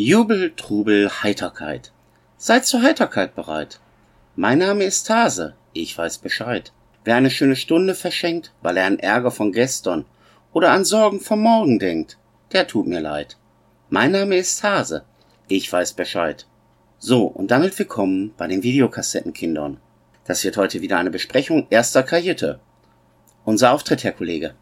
Jubel, Trubel, Heiterkeit. Seid zur Heiterkeit bereit. Mein Name ist Hase, ich weiß Bescheid. Wer eine schöne Stunde verschenkt, weil er an Ärger von gestern oder an Sorgen vom Morgen denkt, der tut mir leid. Mein Name ist Hase, ich weiß Bescheid. So, und damit willkommen bei den Videokassettenkindern. Das wird heute wieder eine Besprechung erster Karriere. Unser Auftritt, Herr Kollege.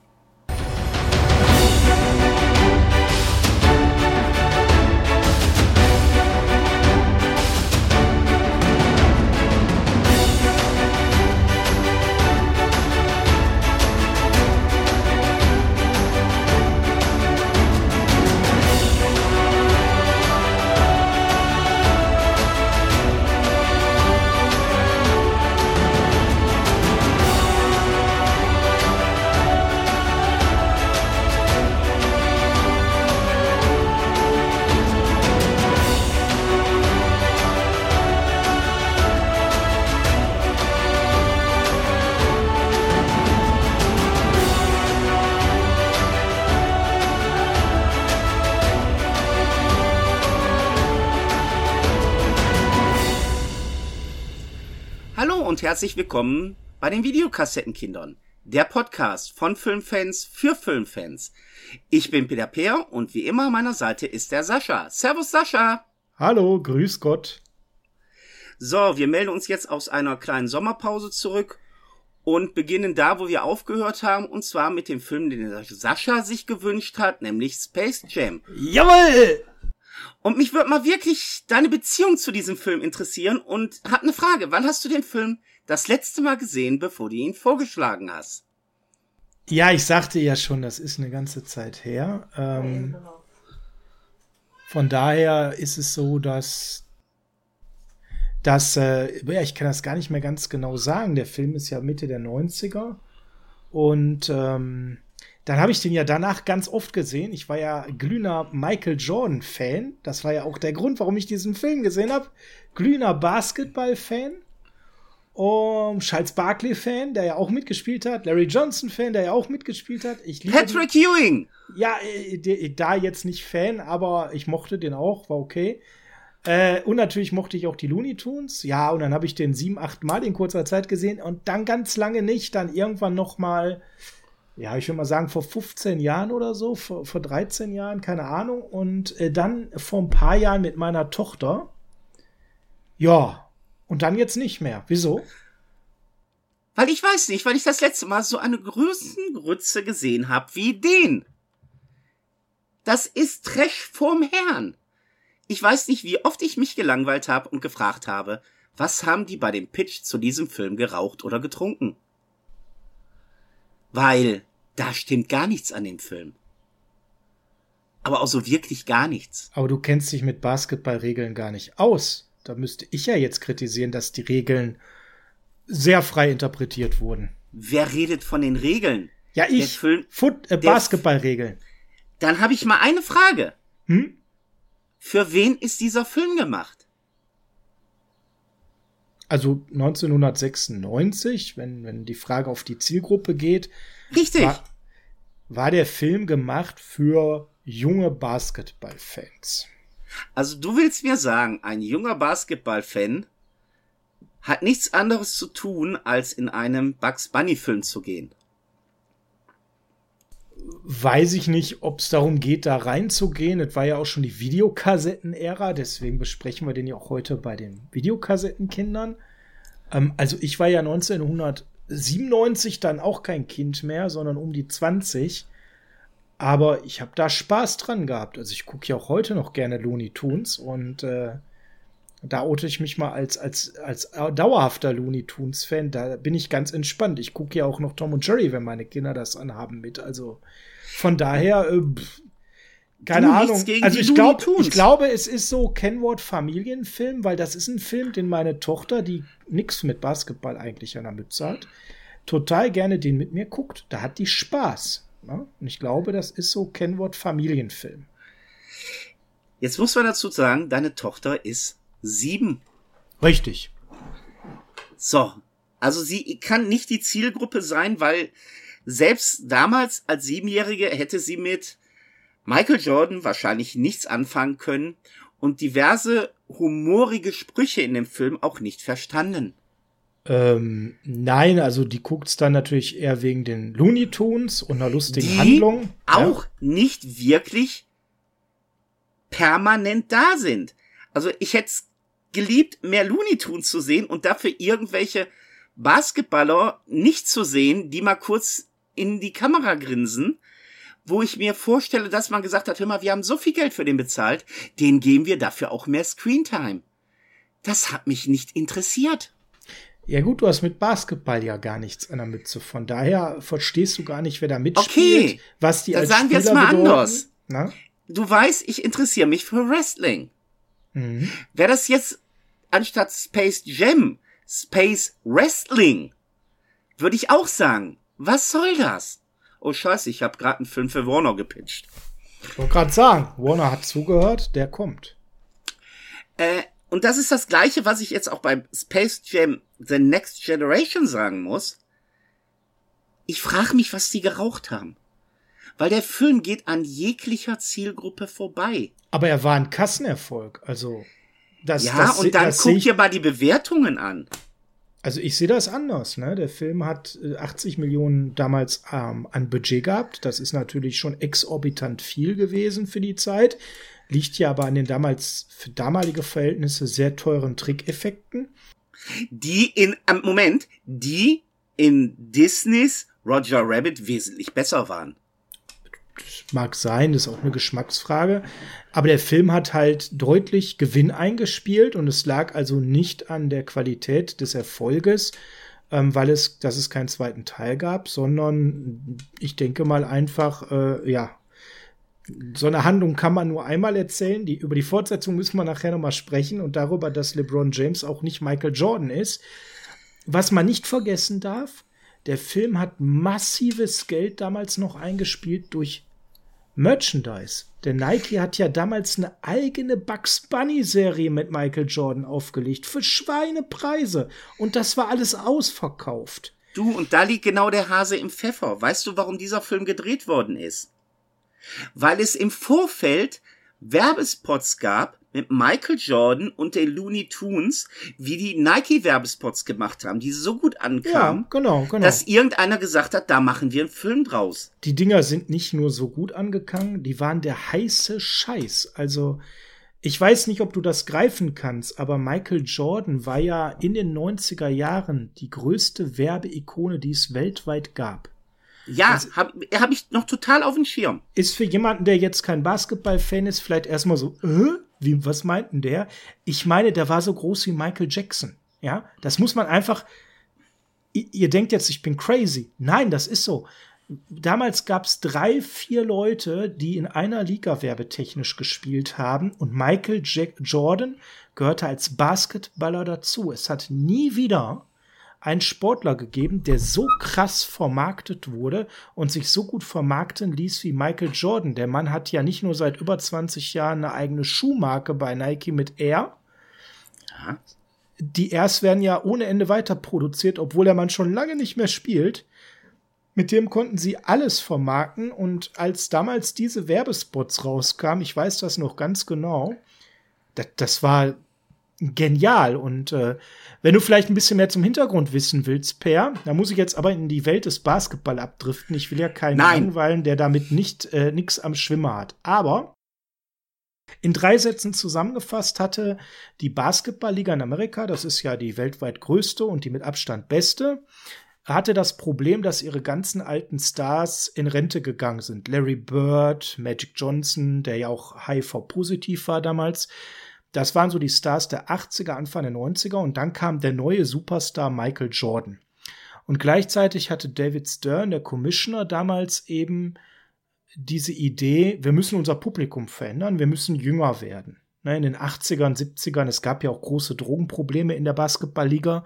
Herzlich willkommen bei den Videokassettenkindern, der Podcast von Filmfans für Filmfans. Ich bin Peter Peer und wie immer an meiner Seite ist der Sascha. Servus Sascha. Hallo, grüß Gott. So, wir melden uns jetzt aus einer kleinen Sommerpause zurück und beginnen da, wo wir aufgehört haben, und zwar mit dem Film, den der Sascha sich gewünscht hat, nämlich Space Jam. Jawoll! Und mich würde mal wirklich deine Beziehung zu diesem Film interessieren und hab eine Frage. Wann hast du den Film das letzte Mal gesehen, bevor du ihn vorgeschlagen hast? Ja, ich sagte ja schon, das ist eine ganze Zeit her. Ähm, von daher ist es so, dass dass, äh, ja, ich kann das gar nicht mehr ganz genau sagen. Der Film ist ja Mitte der 90er. Und ähm, dann habe ich den ja danach ganz oft gesehen. Ich war ja glühender Michael Jordan-Fan. Das war ja auch der Grund, warum ich diesen Film gesehen habe. Glühender Basketball-Fan. Um, Charles Barkley-Fan, der ja auch mitgespielt hat. Larry Johnson-Fan, der ja auch mitgespielt hat. Ich Patrick die, Ewing! Ja, äh, da jetzt nicht Fan, aber ich mochte den auch, war okay. Äh, und natürlich mochte ich auch die Looney Tunes. Ja, und dann habe ich den sieben, acht Mal in kurzer Zeit gesehen und dann ganz lange nicht. Dann irgendwann noch mal ja, ich würde mal sagen, vor 15 Jahren oder so, vor, vor 13 Jahren, keine Ahnung. Und äh, dann vor ein paar Jahren mit meiner Tochter. Ja, und dann jetzt nicht mehr. Wieso? Weil ich weiß nicht, weil ich das letzte Mal so eine Größengrütze gesehen habe wie den. Das ist Trash vorm Herrn. Ich weiß nicht, wie oft ich mich gelangweilt habe und gefragt habe, was haben die bei dem Pitch zu diesem Film geraucht oder getrunken? Weil da stimmt gar nichts an dem Film. Aber auch so wirklich gar nichts. Aber du kennst dich mit Basketballregeln gar nicht aus. Da müsste ich ja jetzt kritisieren, dass die Regeln sehr frei interpretiert wurden. Wer redet von den Regeln? Ja, ich. Foot, äh, Basketballregeln. Dann habe ich mal eine Frage. Hm? Für wen ist dieser Film gemacht? Also 1996, wenn, wenn die Frage auf die Zielgruppe geht, Richtig. War, war der Film gemacht für junge Basketballfans. Also du willst mir sagen, ein junger Basketballfan hat nichts anderes zu tun, als in einem Bugs Bunny Film zu gehen. Weiß ich nicht, ob es darum geht, da reinzugehen. Es war ja auch schon die Videokassetten-Ära, deswegen besprechen wir den ja auch heute bei den Videokassettenkindern. Ähm, also ich war ja 1900 97 dann auch kein Kind mehr, sondern um die 20. Aber ich habe da Spaß dran gehabt. Also ich gucke ja auch heute noch gerne Looney Tunes und äh, da oute ich mich mal als, als, als dauerhafter Looney Tunes-Fan. Da bin ich ganz entspannt. Ich gucke ja auch noch Tom und Jerry, wenn meine Kinder das anhaben mit. Also von daher, äh, keine Ahnung. Also ich, glaub, ich glaube, es ist so Kenwort Familienfilm, weil das ist ein Film, den meine Tochter, die nichts mit Basketball eigentlich an der Mütze hat, total gerne den mit mir guckt. Da hat die Spaß. Ne? Und ich glaube, das ist so Kenwort Familienfilm. Jetzt muss man dazu sagen, deine Tochter ist sieben. Richtig. So. Also sie kann nicht die Zielgruppe sein, weil selbst damals als Siebenjährige hätte sie mit Michael Jordan wahrscheinlich nichts anfangen können und diverse humorige Sprüche in dem Film auch nicht verstanden. Ähm, nein, also die guckt's dann natürlich eher wegen den Looney Tunes und einer lustigen die Handlung. Auch ja. nicht wirklich permanent da sind. Also ich hätte geliebt, mehr Looney Tunes zu sehen und dafür irgendwelche Basketballer nicht zu sehen, die mal kurz in die Kamera grinsen, wo ich mir vorstelle, dass man gesagt hat, hör mal, wir haben so viel Geld für den bezahlt, den geben wir dafür auch mehr Screentime. Das hat mich nicht interessiert. Ja gut, du hast mit Basketball ja gar nichts an der Mütze. Von daher verstehst du gar nicht, wer da mitspielt, okay, was die dann als sagen wir es mal bedeuten. anders. Na? Du weißt, ich interessiere mich für Wrestling. Mhm. Wäre das jetzt anstatt Space Jam Space Wrestling, würde ich auch sagen, was soll das? Oh scheiße, ich habe gerade einen Film für Warner gepitcht. Ich wollte gerade sagen, Warner hat zugehört, der kommt. Äh, und das ist das gleiche, was ich jetzt auch bei Space Jam The Next Generation sagen muss. Ich frage mich, was die geraucht haben. Weil der Film geht an jeglicher Zielgruppe vorbei. Aber er war ein Kassenerfolg, also. Das, ja, das, und dann guck dir mal die Bewertungen an. Also ich sehe das anders. Ne? Der Film hat 80 äh, Millionen damals ähm, an Budget gehabt. Das ist natürlich schon exorbitant viel gewesen für die Zeit. Liegt ja aber an den damals für damalige Verhältnisse sehr teuren Trickeffekten. Die in, Moment, die in Disneys Roger Rabbit wesentlich besser waren mag sein, das ist auch eine Geschmacksfrage. Aber der Film hat halt deutlich Gewinn eingespielt und es lag also nicht an der Qualität des Erfolges, ähm, weil es, dass es keinen zweiten Teil gab, sondern ich denke mal einfach, äh, ja, so eine Handlung kann man nur einmal erzählen. Die, über die Fortsetzung müssen wir nachher nochmal sprechen und darüber, dass LeBron James auch nicht Michael Jordan ist. Was man nicht vergessen darf, der Film hat massives Geld damals noch eingespielt durch Merchandise. Der Nike hat ja damals eine eigene Bugs Bunny Serie mit Michael Jordan aufgelegt für Schweinepreise und das war alles ausverkauft. Du, und da liegt genau der Hase im Pfeffer. Weißt du, warum dieser Film gedreht worden ist? Weil es im Vorfeld Werbespots gab mit Michael Jordan und den Looney Tunes, wie die Nike-Werbespots gemacht haben, die so gut ankamen, ja, genau, genau. dass irgendeiner gesagt hat, da machen wir einen Film draus. Die Dinger sind nicht nur so gut angegangen, die waren der heiße Scheiß. Also, ich weiß nicht, ob du das greifen kannst, aber Michael Jordan war ja in den 90er Jahren die größte Werbeikone, die es weltweit gab. Ja, also, habe hab ich noch total auf dem Schirm. Ist für jemanden, der jetzt kein Basketball-Fan ist, vielleicht erstmal so, äh? Wie, was meinten der? Ich meine, der war so groß wie Michael Jackson. Ja, das muss man einfach. Ihr, ihr denkt jetzt, ich bin crazy. Nein, das ist so. Damals gab es drei, vier Leute, die in einer Liga werbetechnisch gespielt haben und Michael Jack Jordan gehörte als Basketballer dazu. Es hat nie wieder einen Sportler gegeben, der so krass vermarktet wurde und sich so gut vermarkten ließ wie Michael Jordan. Der Mann hat ja nicht nur seit über 20 Jahren eine eigene Schuhmarke bei Nike mit Air. Ja. Die Airs werden ja ohne Ende weiter produziert, obwohl der Mann schon lange nicht mehr spielt. Mit dem konnten sie alles vermarkten und als damals diese Werbespots rauskamen, ich weiß das noch ganz genau, das, das war genial. Und äh, wenn du vielleicht ein bisschen mehr zum Hintergrund wissen willst, Per, da muss ich jetzt aber in die Welt des Basketball abdriften. Ich will ja keinen Nein. langweilen, der damit nicht äh, nix am Schwimmer hat. Aber in drei Sätzen zusammengefasst hatte die Basketballliga in Amerika, das ist ja die weltweit größte und die mit Abstand beste, hatte das Problem, dass ihre ganzen alten Stars in Rente gegangen sind. Larry Bird, Magic Johnson, der ja auch HIV-positiv war damals, das waren so die Stars der 80er, Anfang der 90er und dann kam der neue Superstar Michael Jordan. Und gleichzeitig hatte David Stern, der Commissioner, damals eben diese Idee, wir müssen unser Publikum verändern, wir müssen jünger werden. Ne, in den 80ern, 70ern, es gab ja auch große Drogenprobleme in der Basketballliga.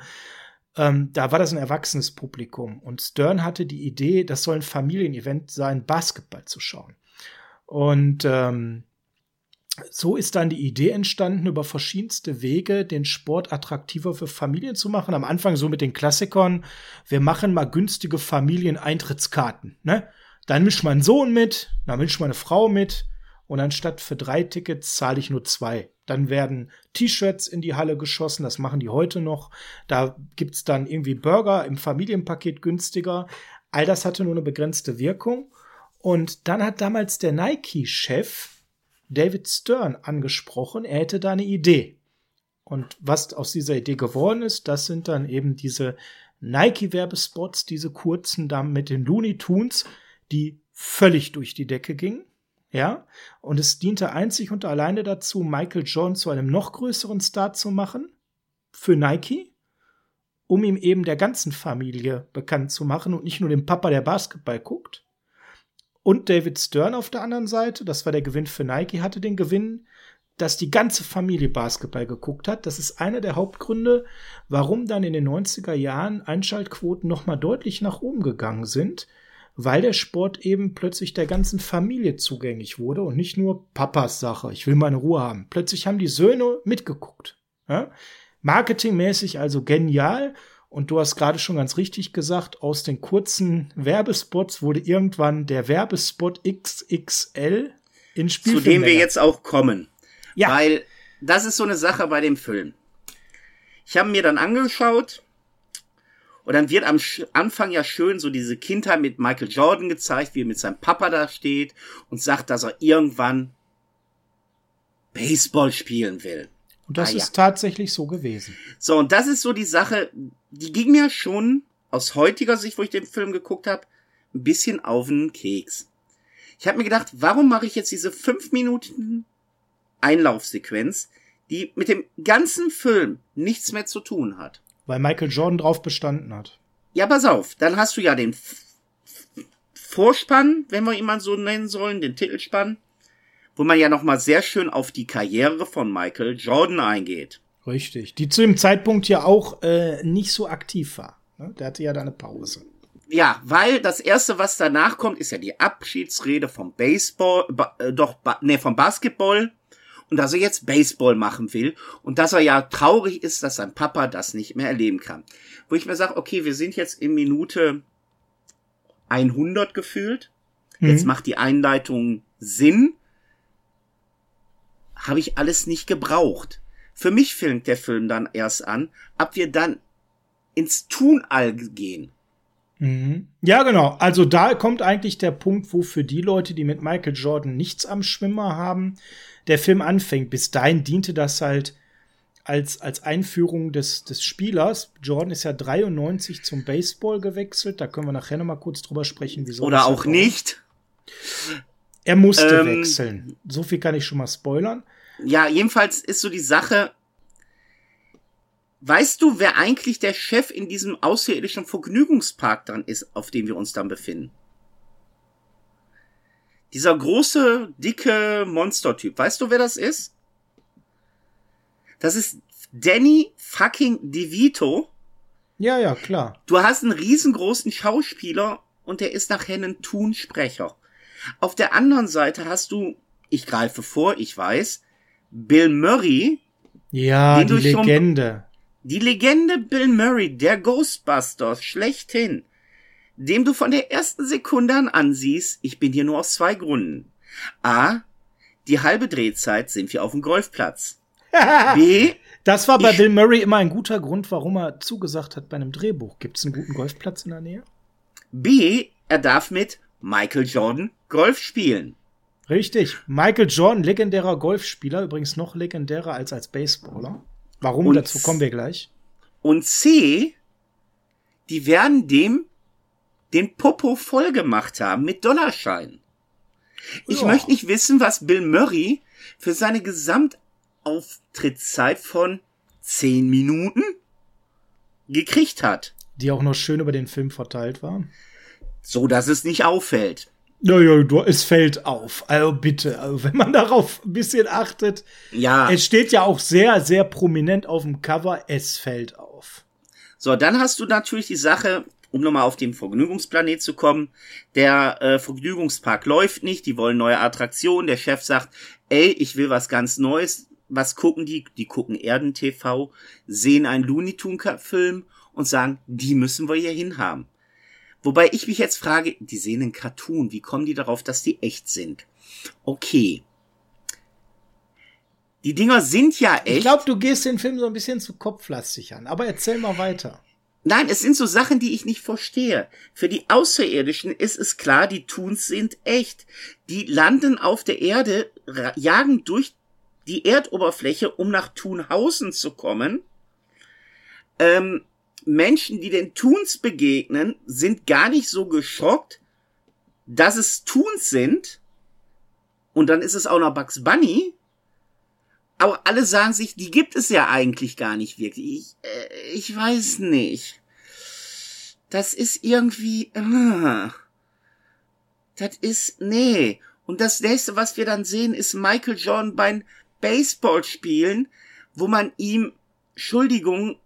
Ähm, da war das ein erwachsenes Publikum. Und Stern hatte die Idee, das soll ein Familienevent sein, Basketball zu schauen. Und ähm, so ist dann die Idee entstanden, über verschiedenste Wege den Sport attraktiver für Familien zu machen. Am Anfang so mit den Klassikern, wir machen mal günstige Familieneintrittskarten. Ne? Dann mischt mein Sohn mit, dann mischt meine Frau mit und anstatt für drei Tickets zahle ich nur zwei. Dann werden T-Shirts in die Halle geschossen, das machen die heute noch. Da gibt's dann irgendwie Burger im Familienpaket günstiger. All das hatte nur eine begrenzte Wirkung. Und dann hat damals der Nike-Chef David Stern angesprochen, er hätte da eine Idee. Und was aus dieser Idee geworden ist, das sind dann eben diese Nike-Werbespots, diese kurzen da mit den Looney Tunes, die völlig durch die Decke gingen. Ja, und es diente einzig und alleine dazu, Michael Jordan zu einem noch größeren Star zu machen für Nike, um ihm eben der ganzen Familie bekannt zu machen und nicht nur dem Papa, der Basketball guckt. Und David Stern auf der anderen Seite, das war der Gewinn für Nike, hatte den Gewinn, dass die ganze Familie Basketball geguckt hat. Das ist einer der Hauptgründe, warum dann in den 90er Jahren Einschaltquoten nochmal deutlich nach oben gegangen sind, weil der Sport eben plötzlich der ganzen Familie zugänglich wurde und nicht nur Papas Sache. Ich will meine Ruhe haben. Plötzlich haben die Söhne mitgeguckt. Ja? Marketingmäßig also genial. Und du hast gerade schon ganz richtig gesagt, aus den kurzen Werbespots wurde irgendwann der Werbespot XXL in Spiel. Zu dem wir jetzt auch kommen. Ja. Weil das ist so eine Sache bei dem Film. Ich habe mir dann angeschaut und dann wird am Anfang ja schön so diese Kindheit mit Michael Jordan gezeigt, wie er mit seinem Papa da steht und sagt, dass er irgendwann Baseball spielen will. Und das ah, ist ja. tatsächlich so gewesen. So, und das ist so die Sache, die ging mir schon aus heutiger Sicht, wo ich den Film geguckt habe, ein bisschen auf den Keks. Ich habe mir gedacht, warum mache ich jetzt diese fünf Minuten Einlaufsequenz, die mit dem ganzen Film nichts mehr zu tun hat? Weil Michael Jordan drauf bestanden hat. Ja, pass auf, dann hast du ja den Vorspann, wenn wir ihn mal so nennen sollen, den Titelspann, wo man ja noch mal sehr schön auf die Karriere von Michael Jordan eingeht. Richtig, die zu dem Zeitpunkt ja auch äh, nicht so aktiv war. Ne? Der hatte ja da eine Pause. Ja, weil das erste, was danach kommt, ist ja die Abschiedsrede vom Baseball, ba, äh, doch, ba, nee, vom Basketball und dass er jetzt Baseball machen will und dass er ja traurig ist, dass sein Papa das nicht mehr erleben kann. Wo ich mir sage, okay, wir sind jetzt in Minute 100 gefühlt. Mhm. Jetzt macht die Einleitung Sinn. Habe ich alles nicht gebraucht. Für mich fängt der Film dann erst an, ab wir dann ins Tunall gehen. Mhm. Ja, genau. Also da kommt eigentlich der Punkt, wo für die Leute, die mit Michael Jordan nichts am Schwimmer haben, der Film anfängt. Bis dahin diente das halt als, als Einführung des, des Spielers. Jordan ist ja 93 zum Baseball gewechselt. Da können wir nachher noch mal kurz drüber sprechen. Wieso Oder auch nicht. Er musste ähm, wechseln. So viel kann ich schon mal spoilern. Ja, jedenfalls ist so die Sache, Weißt du, wer eigentlich der Chef in diesem außerirdischen Vergnügungspark dran ist, auf dem wir uns dann befinden? Dieser große, dicke Monstertyp. Weißt du, wer das ist? Das ist Danny fucking DeVito. Ja, ja, klar. Du hast einen riesengroßen Schauspieler und der ist nachher ein Tunsprecher. Auf der anderen Seite hast du, ich greife vor, ich weiß, Bill Murray. Ja, die Legende. Die Legende Bill Murray, der Ghostbusters, schlechthin, dem du von der ersten Sekunde an ansiehst, ich bin hier nur aus zwei Gründen. A, die halbe Drehzeit sind wir auf dem Golfplatz. B, das war bei Bill Murray immer ein guter Grund, warum er zugesagt hat bei einem Drehbuch. Gibt es einen guten Golfplatz in der Nähe? B, er darf mit Michael Jordan Golf spielen. Richtig. Michael Jordan, legendärer Golfspieler, übrigens noch legendärer als als Baseballer. Warum? Und Dazu kommen wir gleich. Und C, die werden dem den Popo voll gemacht haben mit Dollarscheinen. Ich ja. möchte nicht wissen, was Bill Murray für seine Gesamtauftrittszeit von zehn Minuten gekriegt hat. Die auch noch schön über den Film verteilt war. So, dass es nicht auffällt. Naja, du, es fällt auf. Also bitte, also wenn man darauf ein bisschen achtet. Ja. Es steht ja auch sehr, sehr prominent auf dem Cover. Es fällt auf. So, dann hast du natürlich die Sache, um nochmal auf den Vergnügungsplanet zu kommen. Der äh, Vergnügungspark läuft nicht, die wollen neue Attraktionen. Der Chef sagt, ey, ich will was ganz Neues. Was gucken die? Die gucken Erden TV, sehen einen Looney Tunes Film und sagen, die müssen wir hier hinhaben. Wobei ich mich jetzt frage, die sehen einen Cartoon, wie kommen die darauf, dass die echt sind? Okay. Die Dinger sind ja echt. Ich glaube, du gehst den Film so ein bisschen zu kopflastig an, aber erzähl mal weiter. Nein, es sind so Sachen, die ich nicht verstehe. Für die Außerirdischen ist es klar, die Toons sind echt. Die landen auf der Erde, jagen durch die Erdoberfläche, um nach Thunhausen zu kommen. Ähm, Menschen, die den Toons begegnen, sind gar nicht so geschockt, dass es Toons sind. Und dann ist es auch noch Bugs Bunny. Aber alle sagen sich, die gibt es ja eigentlich gar nicht wirklich. Ich, äh, ich weiß nicht. Das ist irgendwie. Äh, das ist. Nee. Und das nächste, was wir dann sehen, ist Michael Jordan beim Baseballspielen, wo man ihm, Entschuldigung,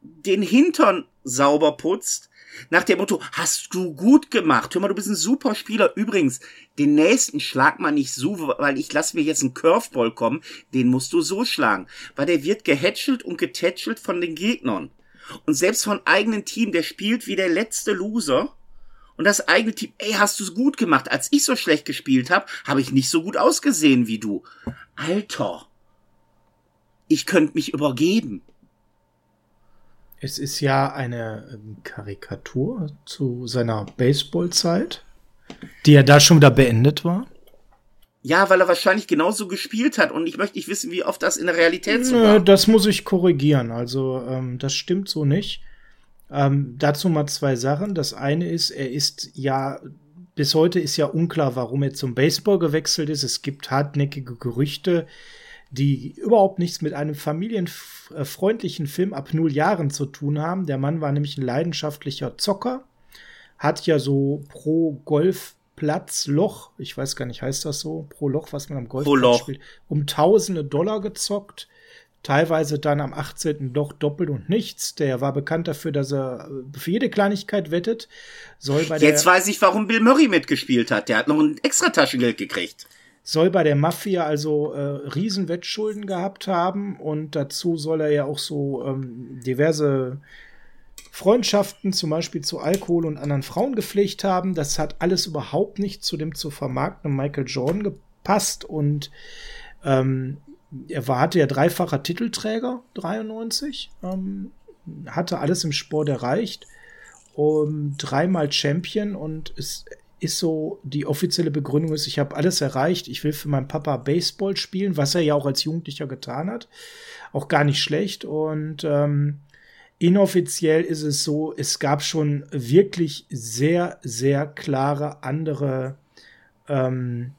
den Hintern sauber putzt nach dem Motto, hast du gut gemacht. Hör mal, du bist ein super Spieler. Übrigens, den nächsten schlag mal nicht so, weil ich lass mir jetzt einen Curveball kommen. Den musst du so schlagen. Weil der wird gehätschelt und getätschelt von den Gegnern. Und selbst von eigenen Team, der spielt wie der letzte Loser. Und das eigene Team, ey, hast du gut gemacht. Als ich so schlecht gespielt habe, habe ich nicht so gut ausgesehen wie du. Alter. Ich könnte mich übergeben. Es ist ja eine ähm, Karikatur zu seiner Baseballzeit, die ja da schon wieder beendet war. Ja, weil er wahrscheinlich genauso gespielt hat und ich möchte nicht wissen, wie oft das in der Realität so war. Das muss ich korrigieren. Also, ähm, das stimmt so nicht. Ähm, dazu mal zwei Sachen. Das eine ist, er ist ja, bis heute ist ja unklar, warum er zum Baseball gewechselt ist. Es gibt hartnäckige Gerüchte, die überhaupt nichts mit einem familienfreundlichen Film ab null Jahren zu tun haben. Der Mann war nämlich ein leidenschaftlicher Zocker, hat ja so pro Golfplatz Loch, ich weiß gar nicht, heißt das so, pro Loch, was man am Golfplatz spielt, um tausende Dollar gezockt. Teilweise dann am 18. Loch doppelt und nichts. Der war bekannt dafür, dass er für jede Kleinigkeit wettet. Soll bei Jetzt weiß ich, warum Bill Murray mitgespielt hat. Der hat noch ein extra Taschengeld gekriegt soll bei der Mafia also äh, Riesenwettschulden gehabt haben und dazu soll er ja auch so ähm, diverse Freundschaften zum Beispiel zu Alkohol und anderen Frauen gepflegt haben. Das hat alles überhaupt nicht zu dem zu vermarktenden Michael Jordan gepasst und ähm, er war, hatte ja dreifacher Titelträger, 93, ähm, hatte alles im Sport erreicht, um, dreimal Champion und ist ist so, die offizielle Begründung ist, ich habe alles erreicht, ich will für meinen Papa Baseball spielen, was er ja auch als Jugendlicher getan hat. Auch gar nicht schlecht. Und ähm, inoffiziell ist es so, es gab schon wirklich sehr, sehr klare andere ähm,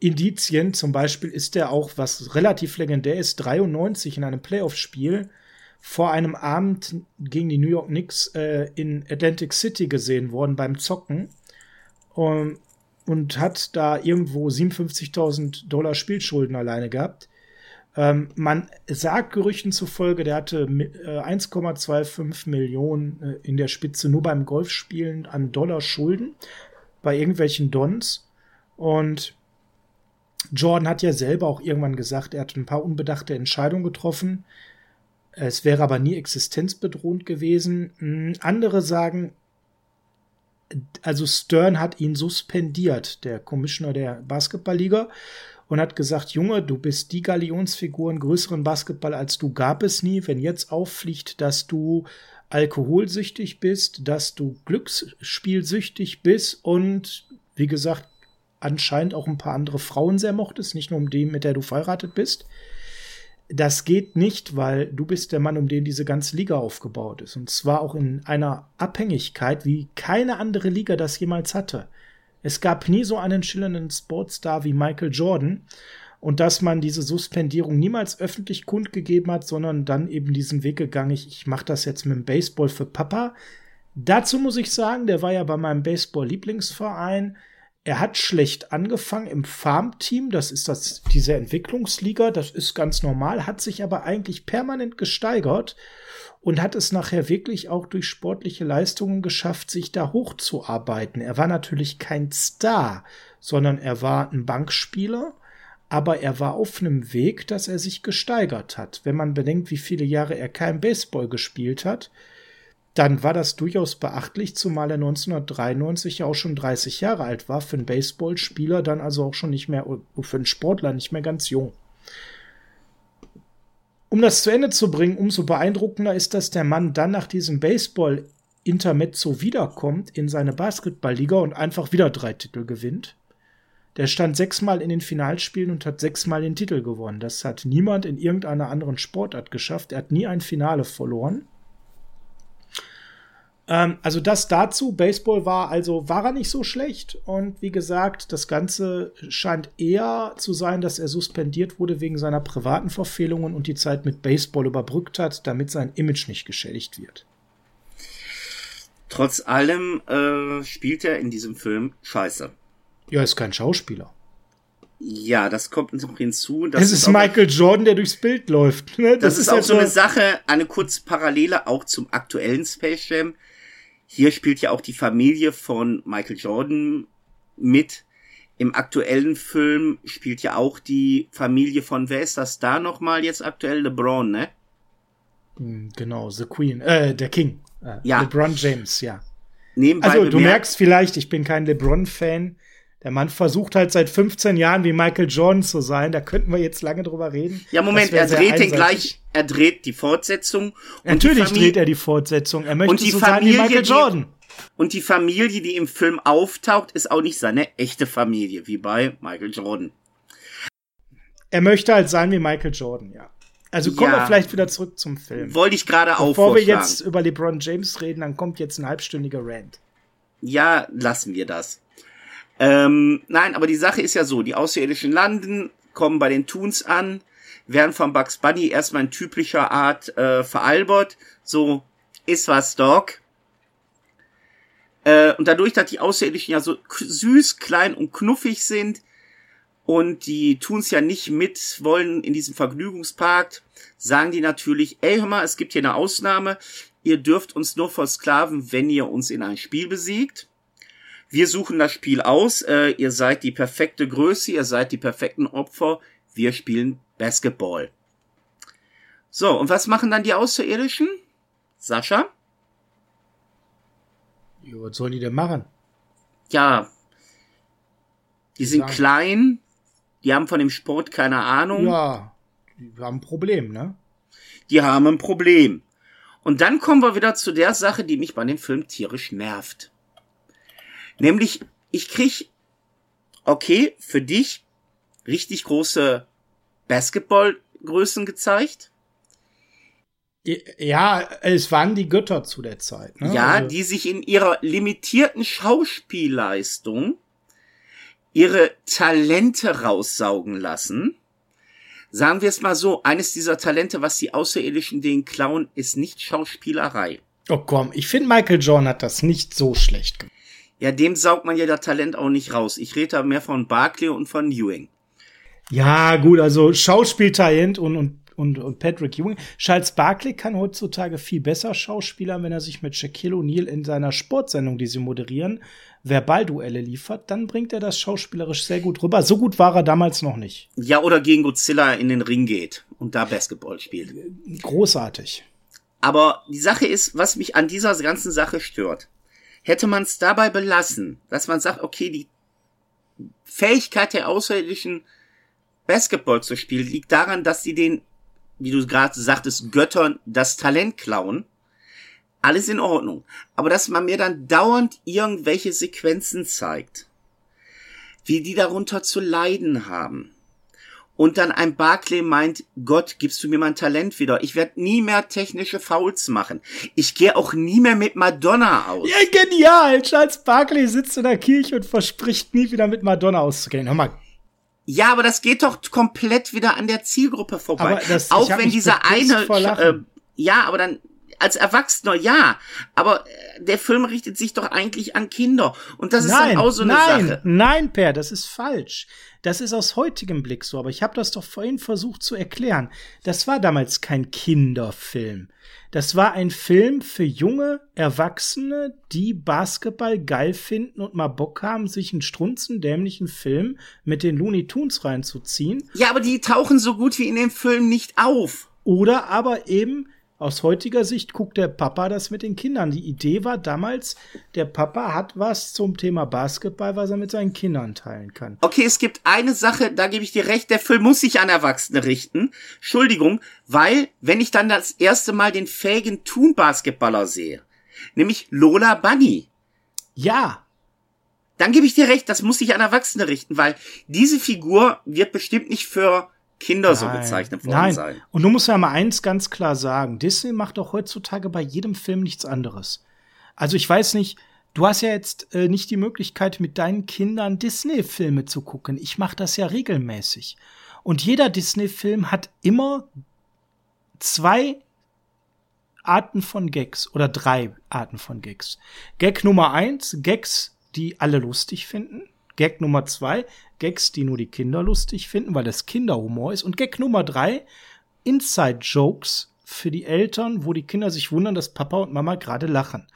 Indizien. Zum Beispiel ist er auch, was relativ legendär ist, 93 in einem Playoff-Spiel vor einem Abend gegen die New York Knicks äh, in Atlantic City gesehen worden beim Zocken um, und hat da irgendwo 57.000 Dollar Spielschulden alleine gehabt. Ähm, man sagt Gerüchten zufolge, der hatte äh, 1,25 Millionen äh, in der Spitze nur beim Golfspielen an Dollar Schulden bei irgendwelchen Dons. Und Jordan hat ja selber auch irgendwann gesagt, er hat ein paar unbedachte Entscheidungen getroffen. Es wäre aber nie existenzbedrohend gewesen. Hm, andere sagen, also Stern hat ihn suspendiert, der Commissioner der Basketballliga, und hat gesagt, Junge, du bist die Galionsfigur in größeren Basketball als du gab es nie. Wenn jetzt auffliegt, dass du alkoholsüchtig bist, dass du Glücksspielsüchtig bist und wie gesagt, anscheinend auch ein paar andere Frauen sehr mochtest, nicht nur um die, mit der du verheiratet bist, das geht nicht, weil du bist der Mann, um den diese ganze Liga aufgebaut ist. Und zwar auch in einer Abhängigkeit, wie keine andere Liga das jemals hatte. Es gab nie so einen schillernden Sportstar wie Michael Jordan. Und dass man diese Suspendierung niemals öffentlich kundgegeben hat, sondern dann eben diesen Weg gegangen, ich, ich mache das jetzt mit dem Baseball für Papa. Dazu muss ich sagen, der war ja bei meinem Baseball-Lieblingsverein er hat schlecht angefangen im Farmteam, das ist das, diese Entwicklungsliga, das ist ganz normal, hat sich aber eigentlich permanent gesteigert und hat es nachher wirklich auch durch sportliche Leistungen geschafft, sich da hochzuarbeiten. Er war natürlich kein Star, sondern er war ein Bankspieler, aber er war auf einem Weg, dass er sich gesteigert hat. Wenn man bedenkt, wie viele Jahre er kein Baseball gespielt hat, dann war das durchaus beachtlich, zumal er 1993 ja auch schon 30 Jahre alt war, für einen Baseballspieler dann also auch schon nicht mehr, für einen Sportler nicht mehr ganz jung. um das zu Ende zu bringen, umso beeindruckender ist, dass der Mann dann nach diesem Baseball-Intermezzo wiederkommt in seine Basketballliga und einfach wieder drei Titel gewinnt. Der stand sechsmal in den Finalspielen und hat sechsmal den Titel gewonnen. Das hat niemand in irgendeiner anderen Sportart geschafft. Er hat nie ein Finale verloren. Ähm, also das dazu. Baseball war also war er nicht so schlecht. Und wie gesagt, das Ganze scheint eher zu sein, dass er suspendiert wurde wegen seiner privaten Verfehlungen und die Zeit mit Baseball überbrückt hat, damit sein Image nicht geschädigt wird. Trotz allem äh, spielt er in diesem Film Scheiße. Ja, ist kein Schauspieler. Ja, das kommt noch hinzu. Das es ist, ist Michael Jordan, der durchs Bild läuft. Ne? Das, das, ist, ist auch so eine Sache, eine kurze Parallele auch zum aktuellen Space Jam. Hier spielt ja auch die Familie von Michael Jordan mit. Im aktuellen Film spielt ja auch die Familie von, wer ist das da nochmal jetzt aktuell? LeBron, ne? Hm, genau, The Queen, äh, der King. Äh, ja. LeBron James, ja. Nebenbei also, du merkst vielleicht, ich bin kein LeBron-Fan. Der Mann versucht halt seit 15 Jahren wie Michael Jordan zu sein. Da könnten wir jetzt lange drüber reden. Ja, Moment, er dreht den gleich, er dreht die Fortsetzung. Natürlich die dreht er die Fortsetzung. Er möchte so Familie, sein wie Michael Jordan. Und die Familie, die im Film auftaucht, ist auch nicht seine echte Familie, wie bei Michael Jordan. Er möchte halt sein wie Michael Jordan, ja. Also kommen ja, wir vielleicht wieder zurück zum Film. Wollte ich gerade auch Bevor wir jetzt über LeBron James reden, dann kommt jetzt ein halbstündiger Rant. Ja, lassen wir das. Ähm, nein, aber die Sache ist ja so, die Außerirdischen landen, kommen bei den Toons an, werden von Bugs Bunny erstmal in typischer Art äh, veralbert, so, ist was, Dog. Äh, und dadurch, dass die Außerirdischen ja so süß, klein und knuffig sind und die Toons ja nicht mit wollen in diesem Vergnügungspark, sagen die natürlich, ey, hör mal, es gibt hier eine Ausnahme, ihr dürft uns nur versklaven, wenn ihr uns in ein Spiel besiegt. Wir suchen das Spiel aus. Äh, ihr seid die perfekte Größe, ihr seid die perfekten Opfer. Wir spielen Basketball. So, und was machen dann die Außerirdischen? Sascha? Ja, was sollen die denn machen? Ja, die sind Sagen. klein, die haben von dem Sport keine Ahnung. Ja, die haben ein Problem, ne? Die haben ein Problem. Und dann kommen wir wieder zu der Sache, die mich bei dem Film tierisch nervt. Nämlich, ich krieg, okay, für dich richtig große Basketballgrößen gezeigt. Ja, es waren die Götter zu der Zeit. Ne? Ja, also. die sich in ihrer limitierten Schauspielleistung ihre Talente raussaugen lassen. Sagen wir es mal so, eines dieser Talente, was die Außerirdischen den klauen, ist nicht Schauspielerei. Oh komm, ich finde Michael Jordan hat das nicht so schlecht gemacht. Ja, dem saugt man ja das Talent auch nicht raus. Ich rede da mehr von Barkley und von Ewing. Ja, gut, also Schauspieltalent und, und, und, und Patrick Ewing. Charles Barkley kann heutzutage viel besser Schauspieler, wenn er sich mit Shaquille O'Neal in seiner Sportsendung, die sie moderieren, Verbalduelle liefert, dann bringt er das schauspielerisch sehr gut rüber. So gut war er damals noch nicht. Ja, oder gegen Godzilla in den Ring geht und da Basketball spielt. Großartig. Aber die Sache ist, was mich an dieser ganzen Sache stört. Hätte man es dabei belassen, dass man sagt, okay, die Fähigkeit der Außerirdischen Basketball zu spielen liegt daran, dass sie den, wie du gerade sagtest, Göttern das Talent klauen. Alles in Ordnung. Aber dass man mir dann dauernd irgendwelche Sequenzen zeigt, wie die darunter zu leiden haben und dann ein Barclay meint, Gott, gibst du mir mein Talent wieder. Ich werde nie mehr technische Fouls machen. Ich gehe auch nie mehr mit Madonna aus. Ja, genial. Charles Barclay sitzt in der Kirche und verspricht nie wieder mit Madonna auszugehen. Hör mal. Ja, aber das geht doch komplett wieder an der Zielgruppe vorbei. Das, auch wenn dieser eine, äh, ja, aber dann als Erwachsener ja, aber äh, der Film richtet sich doch eigentlich an Kinder und das nein, ist dann auch so eine nein, Sache. Nein, Per, das ist falsch. Das ist aus heutigem Blick so, aber ich habe das doch vorhin versucht zu erklären. Das war damals kein Kinderfilm. Das war ein Film für junge Erwachsene, die Basketball geil finden und mal Bock haben, sich einen strunzendämlichen Film mit den Looney Tunes reinzuziehen. Ja, aber die tauchen so gut wie in dem Film nicht auf. Oder aber eben Aus heutiger Sicht guckt der Papa das mit den Kindern. Die Idee war damals, der Papa hat was zum Thema Basketball, was er mit seinen Kindern teilen kann. Okay, es gibt eine Sache, da gebe ich dir recht, der Film muss sich an Erwachsene richten. Entschuldigung, weil, wenn ich dann das erste Mal den fähigen Tun-Basketballer sehe, nämlich Lola Bunny. Ja. Dann gebe ich dir recht, das muss sich an Erwachsene richten, weil diese Figur wird bestimmt nicht für Kinder Nein. so bezeichnet worden Nein. sein. Und du musst ja mal eins ganz klar sagen. Disney macht auch heutzutage bei jedem Film nichts anderes. Also ich weiß nicht, du hast ja jetzt äh, nicht die Möglichkeit, mit deinen Kindern Disney-Filme zu gucken. Ich mache das ja regelmäßig. Und jeder Disney-Film hat immer zwei Arten von Gags oder drei Arten von Gags. Gag Nummer eins, Gags, die alle lustig finden. Gag Nummer zwei, Gags, die nur die Kinder lustig finden, weil das Kinderhumor ist. Und Gag Nummer drei, Inside-Jokes für die Eltern, wo die Kinder sich wundern, dass Papa und Mama gerade lachen.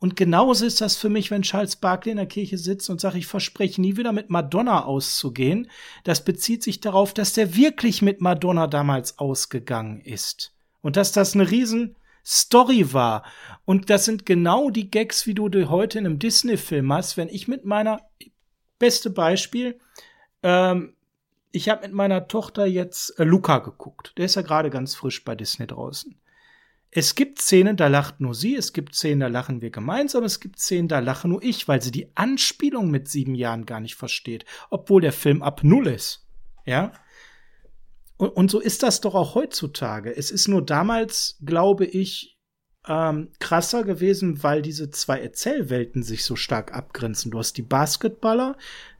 Und genauso ist das für mich, wenn Charles Barkley in der Kirche sitzt und sagt, ich verspreche nie wieder mit Madonna auszugehen. Das bezieht sich darauf, dass der wirklich mit Madonna damals ausgegangen ist. Und dass das eine riesen Story war. Und das sind genau die Gags, wie du heute in einem Disney-Film hast. Wenn ich mit meiner, beste Beispiel, ähm, ich habe mit meiner Tochter jetzt äh, Luca geguckt. Der ist ja gerade ganz frisch bei Disney draußen. Es gibt Szenen, da lacht nur sie, es gibt Szenen, da lachen wir gemeinsam, es gibt Szenen, da lache nur ich, weil sie die Anspielung mit sieben Jahren gar nicht versteht, obwohl der Film ab null ist. Ja? Und, und so ist das doch auch heutzutage. Es ist nur damals, glaube ich, ähm, krasser gewesen, weil diese zwei Erzählwelten sich so stark abgrenzen. Du hast die Basketballer,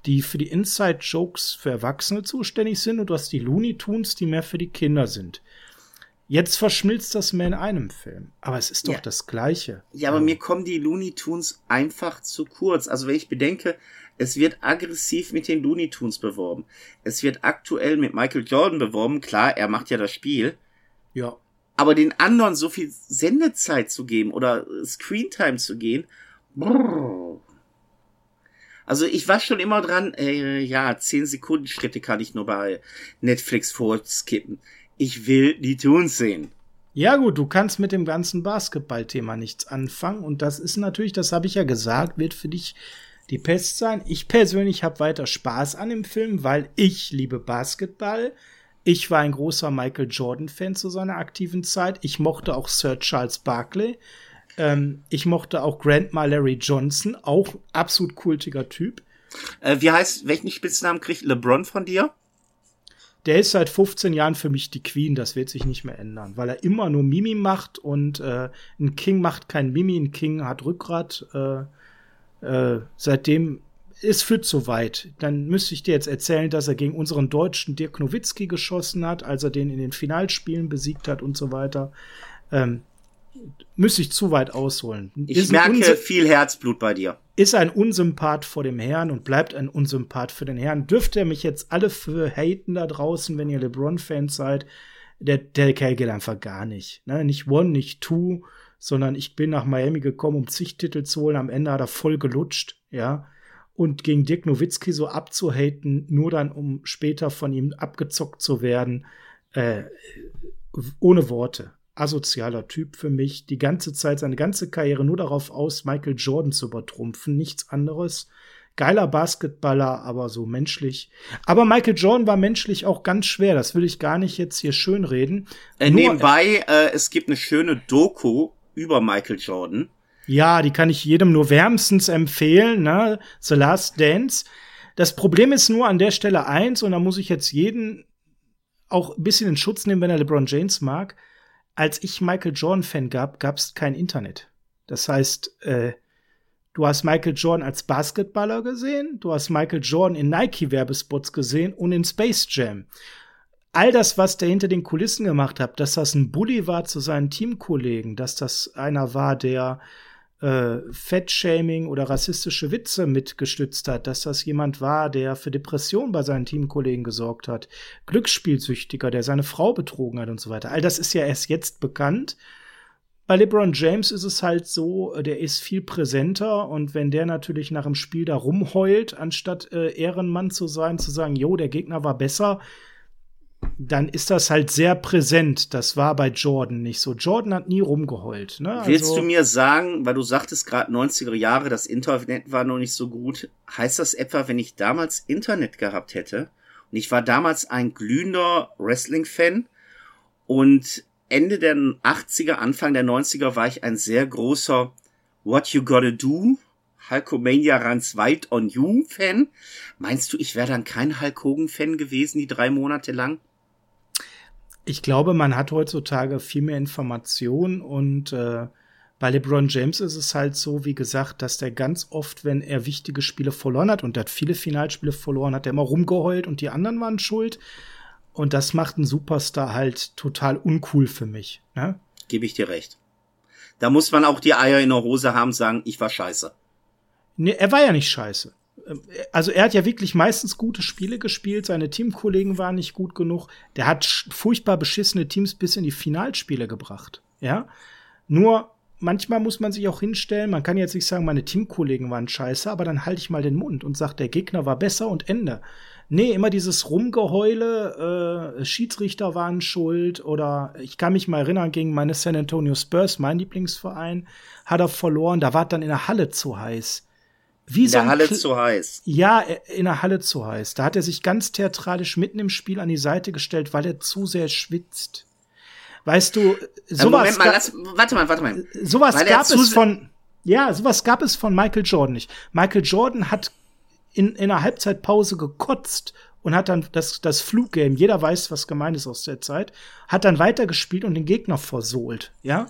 die für die Inside-Jokes für Erwachsene zuständig sind, und du hast die Looney Tunes, die mehr für die Kinder sind. Jetzt verschmilzt das mehr in einem Film. Aber es ist doch ja. das Gleiche. Ja, aber mir kommen die Looney Tunes einfach zu kurz. Also wenn ich bedenke, es wird aggressiv mit den Looney Tunes beworben. Es wird aktuell mit Michael Jordan beworben. Klar, er macht ja das Spiel. Ja. Aber den anderen so viel Sendezeit zu geben oder Screentime zu gehen, brrr. Also ich war schon immer dran, äh, ja, 10 Sekunden Schritte kann ich nur bei Netflix vorskippen. Ich will die Tunes sehen. Ja gut, du kannst mit dem ganzen Basketballthema nichts anfangen und das ist natürlich, das habe ich ja gesagt, wird für dich die Pest sein. Ich persönlich habe weiter Spaß an dem Film, weil ich liebe Basketball. Ich war ein großer Michael Jordan-Fan zu seiner aktiven Zeit. Ich mochte auch Sir Charles Barkley. Ähm, ich mochte auch Grandma Larry Johnson, auch absolut kultiger Typ. Äh, wie heißt, welchen Spitznamen kriegt LeBron von dir? Der ist seit 15 Jahren für mich die Queen, das wird sich nicht mehr ändern, weil er immer nur Mimi macht und äh, ein King macht kein Mimi, ein King hat Rückgrat. Äh, äh, seitdem es führt zu weit. Dann müsste ich dir jetzt erzählen, dass er gegen unseren Deutschen Dirk Nowitzki geschossen hat, als er den in den Finalspielen besiegt hat und so weiter. Ähm, müsste ich zu weit ausholen. Ich ist merke viel Herzblut bei dir. Ist ein Unsympath vor dem Herrn und bleibt ein Unsympath für den Herrn. Dürft ihr mich jetzt alle für haten da draußen, wenn ihr LeBron-Fans seid? Der, der Kerl geht einfach gar nicht. Ne? Nicht one, nicht two, sondern ich bin nach Miami gekommen, um zig Titel zu holen. Am Ende hat er voll gelutscht, ja und gegen Dirk Nowitzki so abzuhaten, nur dann, um später von ihm abgezockt zu werden, äh, ohne Worte. Asozialer Typ für mich. Die ganze Zeit, seine ganze Karriere nur darauf aus, Michael Jordan zu übertrumpfen. Nichts anderes. Geiler Basketballer, aber so menschlich. Aber Michael Jordan war menschlich auch ganz schwer. Das will ich gar nicht jetzt hier schönreden. Äh, nebenbei, äh, es gibt eine schöne Doku über Michael Jordan. Ja, die kann ich jedem nur wärmstens empfehlen, ne? The Last Dance. Das Problem ist nur an der Stelle eins, und da muss ich jetzt jeden auch ein bisschen in Schutz nehmen, wenn er LeBron James mag. Als ich Michael Jordan-Fan gab, gab es kein Internet. Das heißt, äh, du hast Michael Jordan als Basketballer gesehen, du hast Michael Jordan in Nike-Werbespots gesehen und in Space Jam. All das, was der hinter den Kulissen gemacht hat, dass das ein Bully war zu seinen Teamkollegen, dass das einer war, der äh, Fettshaming oder rassistische Witze mitgestützt hat, dass das jemand war, der für Depression bei seinen Teamkollegen gesorgt hat, Glücksspielsüchtiger, der seine Frau betrogen hat und so weiter. All das ist ja erst jetzt bekannt. Bei LeBron James ist es halt so, der ist viel präsenter und wenn der natürlich nach dem Spiel da rumheult, anstatt äh, Ehrenmann zu sein, zu sagen, jo, der Gegner war besser, dann ist das halt sehr präsent. Das war bei Jordan nicht so. Jordan hat nie rumgeheult. Ne? Willst also, du mir sagen, weil du sagtest gerade 90er Jahre, das Internet war noch nicht so gut, heißt das etwa, wenn ich damals Internet gehabt hätte und ich war damals ein glühender Wrestling-Fan und Ende der 80er, Anfang der 90er war ich ein sehr großer What You Gotta Do Hulkomania Runs Wide on You Fan. Meinst du, ich wäre dann kein Hulk Hogan Fan gewesen, die drei Monate lang? Ich glaube, man hat heutzutage viel mehr Informationen und äh, bei LeBron James ist es halt so, wie gesagt, dass der ganz oft, wenn er wichtige Spiele verloren hat und er hat viele Finalspiele verloren, hat er immer rumgeheult und die anderen waren schuld. Und das macht einen Superstar halt total uncool für mich. Ne? Gebe ich dir recht. Da muss man auch die Eier in der Hose haben, sagen, ich war scheiße. Nee, er war ja nicht scheiße also er hat ja wirklich meistens gute Spiele gespielt, seine Teamkollegen waren nicht gut genug. Der hat furchtbar beschissene Teams bis in die Finalspiele gebracht. Ja. Nur manchmal muss man sich auch hinstellen, man kann jetzt nicht sagen, meine Teamkollegen waren scheiße, aber dann halte ich mal den Mund und sage, der Gegner war besser und Ende. Nee, immer dieses Rumgeheule, äh, Schiedsrichter waren schuld oder ich kann mich mal erinnern, gegen meine San Antonio Spurs, mein Lieblingsverein, hat er verloren, da war dann in der Halle zu heiß. Wie in so der Halle Kl zu heiß. Ja, in der Halle zu heiß. Da hat er sich ganz theatralisch mitten im Spiel an die Seite gestellt, weil er zu sehr schwitzt. Weißt du, sowas. Moment mal, lass, warte mal, warte mal. Sowas weil gab es von, ja, sowas gab es von Michael Jordan nicht. Michael Jordan hat in, in einer Halbzeitpause gekotzt und hat dann das, das Fluggame, jeder weiß, was gemeint ist aus der Zeit, hat dann weitergespielt und den Gegner versohlt, ja.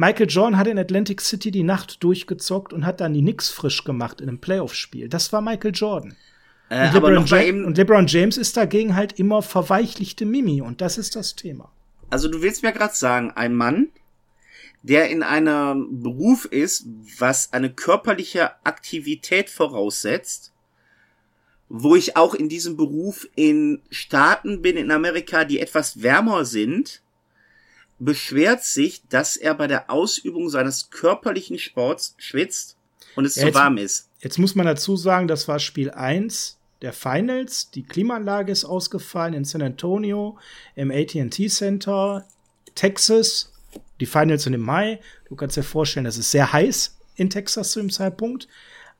Michael Jordan hat in Atlantic City die Nacht durchgezockt und hat dann die Knicks frisch gemacht in einem Playoff-Spiel. Das war Michael Jordan. Äh, und, LeBron ja und, LeBron James ist dagegen halt immer verweichlichte Mimi und das ist das Thema. Also du willst mir gerade sagen, ein Mann, der in einem Beruf ist, was eine körperliche Aktivität voraussetzt, wo ich auch in diesem Beruf in Staaten bin in Amerika, die etwas wärmer sind, beschwert sich, dass er bei der Ausübung seines körperlichen Sports schwitzt und es ja, zu warm ist. Jetzt muss man dazu sagen, das war Spiel 1 der Finals. Die Klimaanlage ist ausgefallen in San Antonio, im AT&T Center, Texas. Die Finals sind im Mai. Du kannst dir vorstellen, das ist sehr heiß in Texas zu dem Zeitpunkt.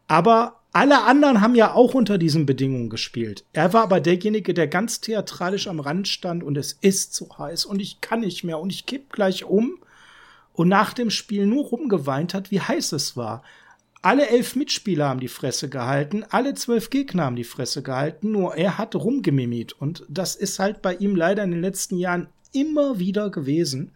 Aber alle anderen haben ja auch unter diesen Bedingungen gespielt. Er war aber derjenige, der ganz theatralisch am Rand stand und es ist zu heiß und ich kann nicht mehr und ich kipp gleich um und nach dem Spiel nur rumgeweint hat, wie heiß es war. Alle elf Mitspieler haben die Fresse gehalten, alle zwölf Gegner haben die Fresse gehalten, nur er hat rumgemimit. Und das ist halt bei ihm leider in den letzten Jahren immer wieder gewesen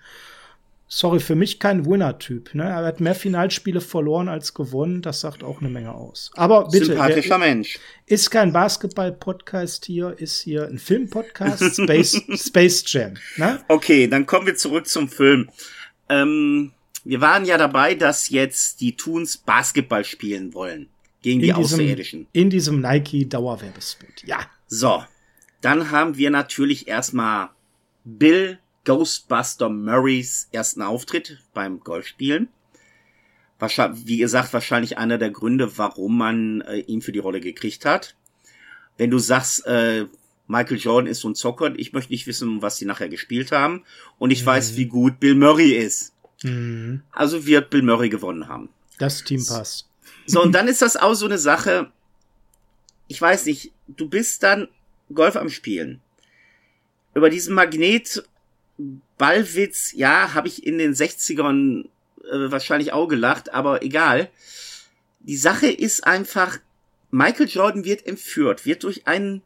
sorry, für mich kein Winner-Typ. Ne? Er hat mehr Finalspiele verloren als gewonnen. Das sagt auch eine Menge aus. Aber bitte. Sympathischer Mensch. Ist kein Basketball-Podcast hier, ist hier ein Film-Podcast, Space, Space Jam. Ne? Okay, dann kommen wir zurück zum Film. Ähm, wir waren ja dabei, dass jetzt die Toons Basketball spielen wollen. Gegen in die diesem, Außerirdischen. In diesem Nike-Dauerwerbespot, ja. So. Dann haben wir natürlich erstmal Bill Ghostbuster Murrays ersten Auftritt beim Golfspielen. Wahrscheinlich, wie gesagt, wahrscheinlich einer der Gründe, warum man äh, ihn für die Rolle gekriegt hat. Wenn du sagst, äh, Michael Jordan ist so ein Zocker, ich möchte nicht wissen, was sie nachher gespielt haben. Und ich mhm. weiß, wie gut Bill Murray ist. Mhm. Also wird Bill Murray gewonnen haben. Das Team passt. So, und dann ist das auch so eine Sache, ich weiß nicht, du bist dann Golf am Spielen. Über diesen Magnet Ballwitz, ja, habe ich in den 60ern äh, wahrscheinlich auch gelacht, aber egal. Die Sache ist einfach, Michael Jordan wird entführt, wird durch ein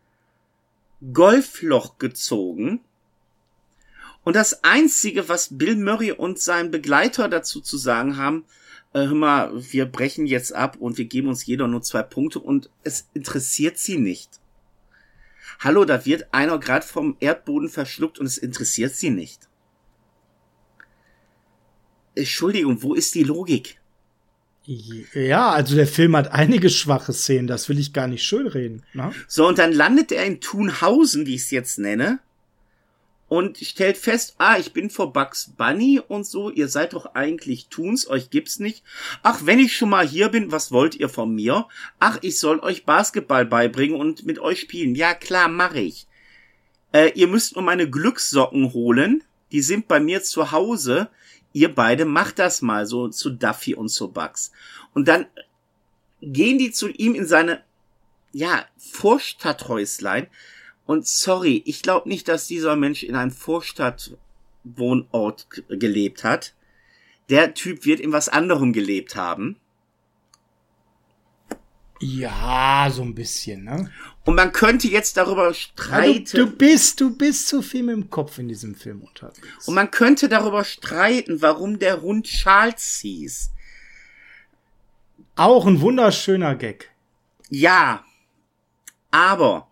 Golfloch gezogen. Und das Einzige, was Bill Murray und sein Begleiter dazu zu sagen haben, äh, hör mal, wir brechen jetzt ab und wir geben uns jeder nur zwei Punkte und es interessiert sie nicht. Hallo, da wird einer gerade vom Erdboden verschluckt und es interessiert sie nicht. Entschuldigung, wo ist die Logik? Ja, also der Film hat einige schwache Szenen, das will ich gar nicht schönreden. Ne? So, und dann landet er in Thunhausen, wie ich es jetzt nenne, und stellt fest, ah, ich bin vor Bugs Bunny und so, ihr seid doch eigentlich Toons, euch gibt's nicht. Ach, wenn ich schon mal hier bin, was wollt ihr von mir? Ach, ich soll euch Basketball beibringen und mit euch spielen. Ja, klar, mach ich. äh, ihr müsst nur meine Glückssocken holen. Die sind bei mir zu Hause. Ihr beide macht das mal so zu Duffy und zu Bugs. Und dann gehen die zu ihm in seine, ja, Vorstadthäuslein. Und sorry, ich glaube nicht, dass dieser Mensch in einem Vorstadtwohnort gelebt hat. Der Typ wird in was anderem gelebt haben. Ja, so ein bisschen, ne? Und man könnte jetzt darüber streiten. Ja, du, du, bist, du bist zu viel mit dem Kopf in diesem Film unterwegs. Und man könnte darüber streiten, warum der Hund Charles hieß. Auch ein wunderschöner Gag. Ja. Aber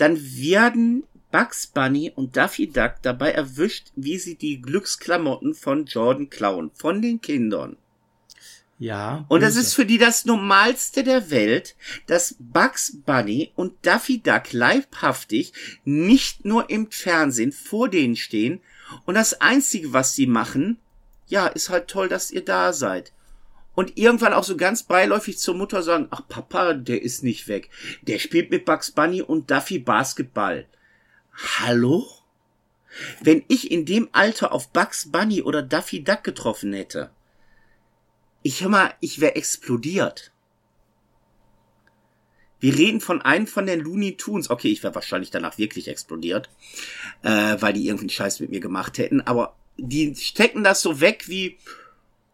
dann werden Bugs Bunny und Daffy Duck dabei erwischt, wie sie die Glücksklamotten von Jordan klauen, von den Kindern. Ja. Und das ist für die das Normalste der Welt, dass Bugs Bunny und Daffy Duck leibhaftig nicht nur im Fernsehen vor denen stehen und das Einzige, was sie machen, ja, ist halt toll, dass ihr da seid. Und irgendwann auch so ganz beiläufig zur Mutter sagen, ach Papa, der ist nicht weg. Der spielt mit Bugs Bunny und Duffy Basketball. Hallo? Wenn ich in dem Alter auf Bugs Bunny oder Duffy Duck getroffen hätte, ich hör mal, ich wäre explodiert. Wir reden von einem von den Looney Tunes. Okay, ich wäre wahrscheinlich danach wirklich explodiert, äh, weil die irgendeinen Scheiß mit mir gemacht hätten. Aber die stecken das so weg wie,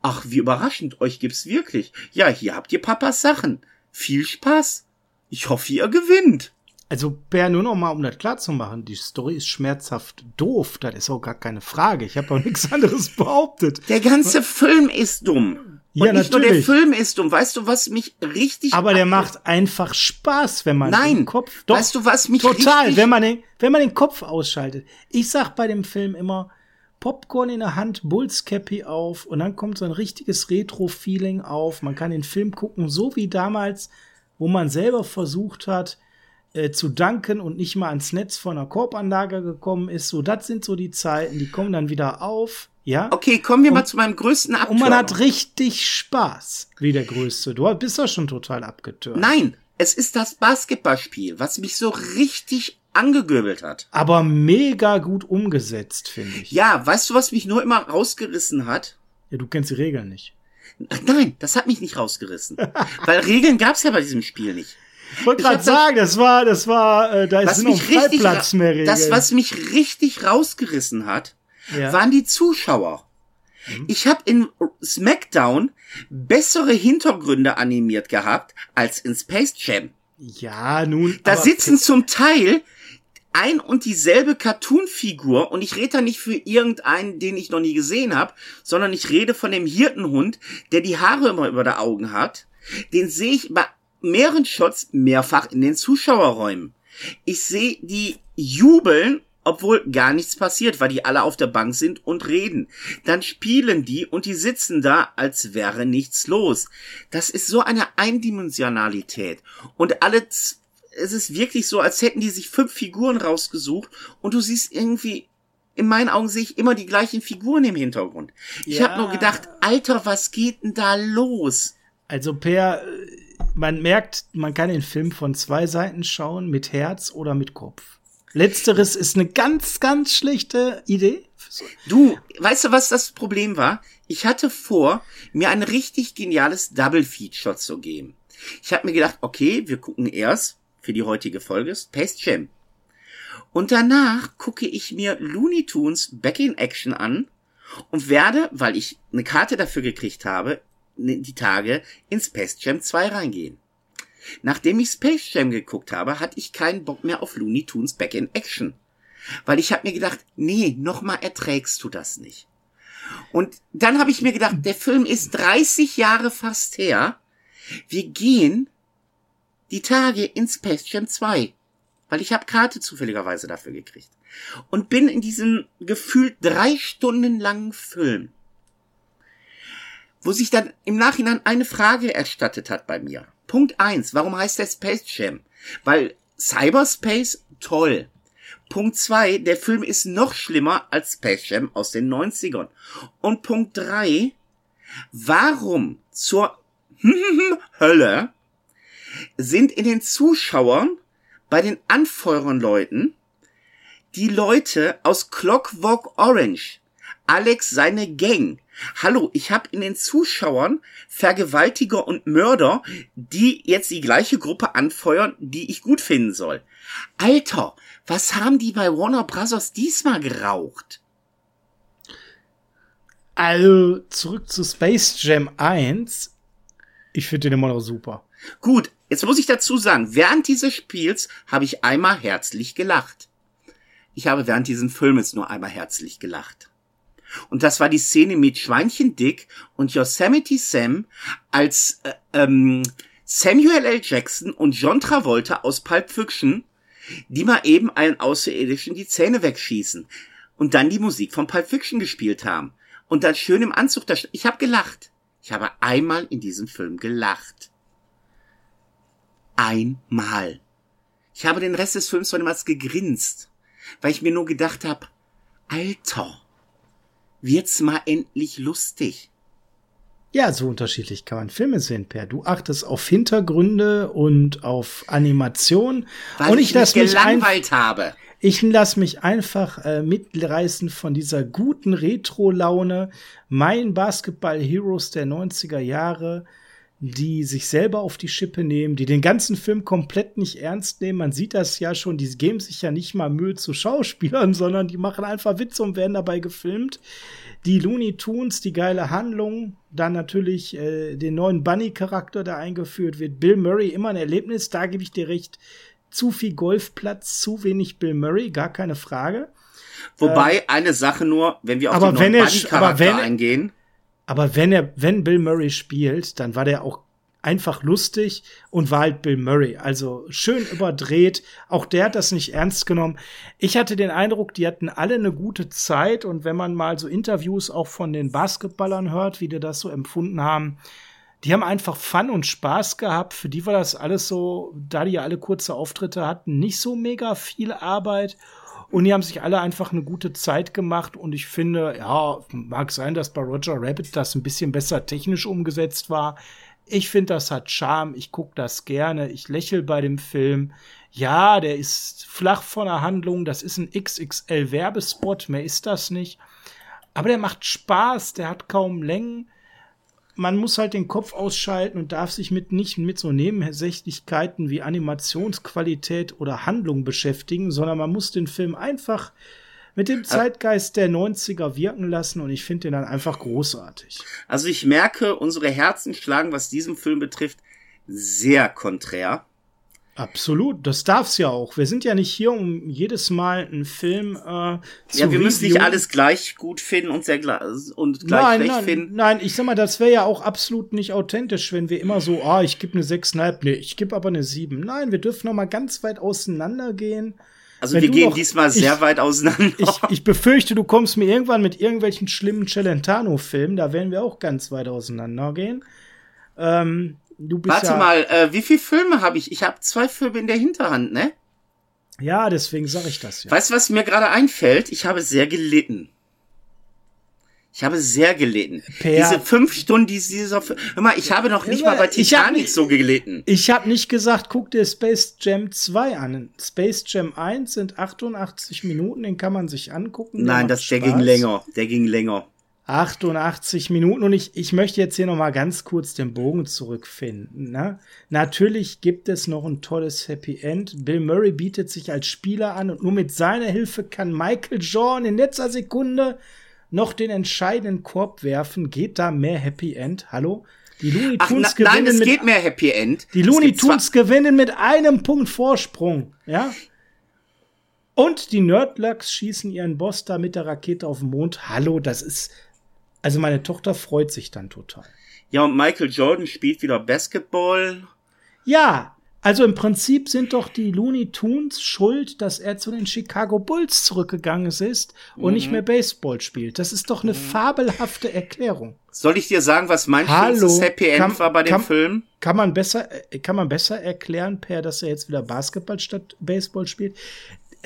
ach, wie überraschend, euch gibt's wirklich. Ja, hier habt ihr Papas Sachen. Viel Spaß. Ich hoffe, ihr gewinnt. Also, Per, nur noch mal, um das klar zu machen, die Story ist schmerzhaft doof. Das ist auch gar keine Frage. Ich habe auch nichts anderes behauptet. Der ganze Film ist dumm. Ja, Und nicht natürlich. nur der Film ist dumm. Weißt du, was mich richtig. Aber der macht einfach Spaß, wenn man Nein. den Kopf. Doch, Weißt du, was mich total, richtig- wenn man den, wenn man den Kopf ausschaltet. Ich sag bei dem Film immer Popcorn in der Hand, Bulls Cappy auf und dann kommt so ein richtiges Retro-Feeling auf. Man kann den Film gucken, so wie damals, wo man selber versucht hat, äh, zu danken und nicht mal ans Netz von einer Korbanlage gekommen ist. So, das sind so die Zeiten, die kommen dann wieder auf. Ja. Okay, kommen wir mal zu meinem größten Abturner. Und man hat richtig Spaß, wie der Größte. Du bist doch schon total abgetürnt. Nein, es ist das Basketballspiel, was mich so richtig angegöbelt hat. Aber mega gut umgesetzt, finde ich. Ja, weißt du, was mich nur immer rausgerissen hat? ja. Du kennst die Regeln nicht. Nein, das hat mich nicht rausgerissen. Weil Regeln gab's ja bei diesem Spiel nicht. Ich wollte gerade sagen, das war, das war, äh, da ist noch richtig, Freiplatz mehr Regeln. das, was mich richtig rausgerissen hat, ja. waren die Zuschauer. Mhm. Ich habe in SmackDown bessere Hintergründe animiert gehabt als in Space Jam. ja, nun. Da sitzen zum Teil ein und dieselbe Cartoon-Figur und ich rede da nicht für irgendeinen, den ich noch nie gesehen habe, sondern ich rede von dem Hirtenhund, der die Haare immer über der Augen hat. Den sehe ich bei mehreren Shots mehrfach in den Zuschauerräumen. Ich sehe die jubeln, obwohl gar nichts passiert, weil die alle auf der Bank sind und reden. Dann spielen die und die sitzen da, als wäre nichts los. Das ist so eine Eindimensionalität. Und alle, es ist wirklich so, als hätten die sich fünf Figuren rausgesucht und du siehst irgendwie, in meinen Augen sehe ich immer die gleichen Figuren im Hintergrund. Ich Ja. habe nur gedacht, Alter, was geht denn da los? Also, Per, äh, man merkt, man kann den Film von zwei Seiten schauen, mit Herz oder mit Kopf. Letzteres ist eine ganz, ganz schlechte Idee. Du, weißt du, was das Problem war? Ich hatte vor, mir ein richtig geniales Double Feature zu geben. Ich habe mir gedacht, okay, wir gucken erst für die heutige Folge Space Jam. Und danach gucke ich mir Looney Tunes Back in Action an und werde, weil ich eine Karte dafür gekriegt habe, ne, die Tage in Space Jam 2 reingehen. Nachdem ich Space Jam geguckt habe, hatte ich keinen Bock mehr auf Looney Tunes Back in Action. Weil ich habe mir gedacht, nee, nochmal erträgst du das nicht. Und dann habe ich mir gedacht, der Film ist 30 Jahre fast her. Wir gehen die Tage in Space Jam 2. Weil ich habe Karte zufälligerweise dafür gekriegt. Und bin in diesem gefühlt drei Stunden langen Film, wo sich dann im Nachhinein eine Frage erstattet hat bei mir. Punkt eins: Warum heißt der Space Jam? Weil Cyberspace toll. Punkt zwei: Der Film ist noch schlimmer als Space Jam aus den 90ern. Und Punkt drei: Warum zur Hölle sind in den Zuschauern bei den Anfeuernleuten Die Leute aus Clockwork Orange, Alex seine Gang. Hallo, ich habe in den Zuschauern Vergewaltiger und Mörder, die jetzt die gleiche Gruppe anfeuern, die ich gut finden soll. Alter, was haben die bei Warner Bros. diesmal geraucht? Also, zurück zu Space Jam 1. Ich finde den immer noch super. Gut, jetzt muss ich dazu sagen, während dieses Spiels habe ich einmal herzlich gelacht. Ich habe während dieses Filmes nur einmal herzlich gelacht. Und das war die Szene mit Schweinchen Dick und Yosemite Sam als äh, ähm, Samuel L. Jackson und John Travolta aus Pulp Fiction, die mal eben einen Außerirdischen die Zähne wegschießen und dann die Musik von Pulp Fiction gespielt haben und dann schön im Anzug da. Ich habe gelacht. Ich habe einmal in diesem Film gelacht. Einmal. Ich habe den Rest des Films von niemals gegrinst, weil ich mir nur gedacht habe, Alter, wird's mal endlich lustig. Ja, so unterschiedlich kann man Filme sehen, Per. Du achtest auf Hintergründe und auf Animation. Weil und ich, ich mich gelangweilt habe. Ich lasse mich einfach äh, mitreißen von dieser guten Retro-Laune. Mein Basketball-Heroes der 90er Jahre, die sich selber auf die Schippe nehmen, die den ganzen Film komplett nicht ernst nehmen. Man sieht das ja schon, die geben sich ja nicht mal Mühe zu Schauspielern, sondern die machen einfach Witze und werden dabei gefilmt. Die Looney Tunes, die geile Handlung, dann natürlich äh, den neuen Bunny-Charakter, der eingeführt wird. Bill Murray, immer ein Erlebnis, da gebe ich dir recht zu viel Golfplatz, zu wenig Bill Murray, gar keine Frage. Wobei, äh, eine Sache nur, wenn wir auf den neuen er, wenn, eingehen. Aber wenn er, wenn Bill Murray spielt, dann war der auch einfach lustig und war halt Bill Murray. Also schön überdreht. Auch der hat das nicht ernst genommen. Ich hatte den Eindruck, die hatten alle eine gute Zeit und wenn man mal so Interviews auch von den Basketballern hört, wie die das so empfunden haben, die haben einfach Fun und Spaß gehabt. Für die war das alles so, da die ja alle kurze Auftritte hatten, nicht so mega viel Arbeit. Und die haben sich alle einfach eine gute Zeit gemacht. Und ich finde, ja, mag sein, dass bei Roger Rabbit das ein bisschen besser technisch umgesetzt war. Ich finde, das hat Charme. Ich gucke das gerne. Ich lächle bei dem Film. Ja, der ist flach von der Handlung. Das ist ein XXL-Werbespot. Mehr ist das nicht. Aber der macht Spaß. Der hat kaum Längen man muss halt den Kopf ausschalten und darf sich mit nicht mit so Nebensächlichkeiten wie Animationsqualität oder Handlung beschäftigen, sondern man muss den Film einfach mit dem Zeitgeist der 90er wirken lassen und ich finde den dann einfach großartig. Also ich merke, unsere Herzen schlagen, was diesen Film betrifft, sehr konträr. Absolut, das darf's ja auch. Wir sind ja nicht hier, um jedes Mal einen Film äh, zu Ja, wir reviewen. müssen nicht alles gleich gut finden und sehr gleich und gleich nein, schlecht nein, finden. Nein, ich sag mal, das wäre ja auch absolut nicht authentisch, wenn wir immer so, ah, ich gebe eine 6,5, nee, ich gebe aber eine 7. Nein, wir dürfen noch mal ganz weit auseinander gehen. Also wenn wir gehen noch, diesmal sehr ich, weit auseinander. Ich, ich befürchte, du kommst mir irgendwann mit irgendwelchen schlimmen Celentano-Filmen, da werden wir auch ganz weit auseinander gehen. Ähm, Du bist Warte ja, mal, äh, wie viele Filme habe ich? Ich habe zwei Filme in der Hinterhand, ne? Ja, deswegen sage ich das ja. Weißt du, was mir gerade einfällt? Ich habe sehr gelitten. Ich habe sehr gelitten. Per Diese fünf Stunden, die dieser Film. Hör mal, ich habe noch nicht mal bei Titanic nicht, so gelitten. Ich habe nicht gesagt, guck dir Space Jam 2 an. Space Jam 1 sind 88 Minuten, den kann man sich angucken. Nein, das, der ging länger. Der ging länger. 88 Minuten und ich, ich möchte jetzt hier noch mal ganz kurz den Bogen zurückfinden. Ne? Natürlich gibt es noch ein tolles Happy End. Bill Murray bietet sich als Spieler an und nur mit seiner Hilfe kann Michael Jordan in letzter Sekunde noch den entscheidenden Korb werfen. Geht da mehr Happy End? Hallo? Die Looney Tunes Ach, na, gewinnen nein, es mit, geht mehr Happy End. Die Looney Tunes gewinnen mit einem Punkt Vorsprung, ja? Und die Nerdlucks schießen ihren Boss da mit der Rakete auf den Mond. Hallo, das ist also meine Tochter freut sich dann total. Ja, und Michael Jordan spielt wieder Basketball. Ja, also im Prinzip sind doch die Looney Tunes schuld, dass er zu den Chicago Bulls zurückgegangen ist und mhm. nicht mehr Baseball spielt. Das ist doch eine mhm. fabelhafte Erklärung. Soll ich dir sagen, was mein Hallo, Happy End kann, war bei dem kann, Film? Kann man besser, äh, kann man besser erklären, Per, dass er jetzt wieder Basketball statt Baseball spielt?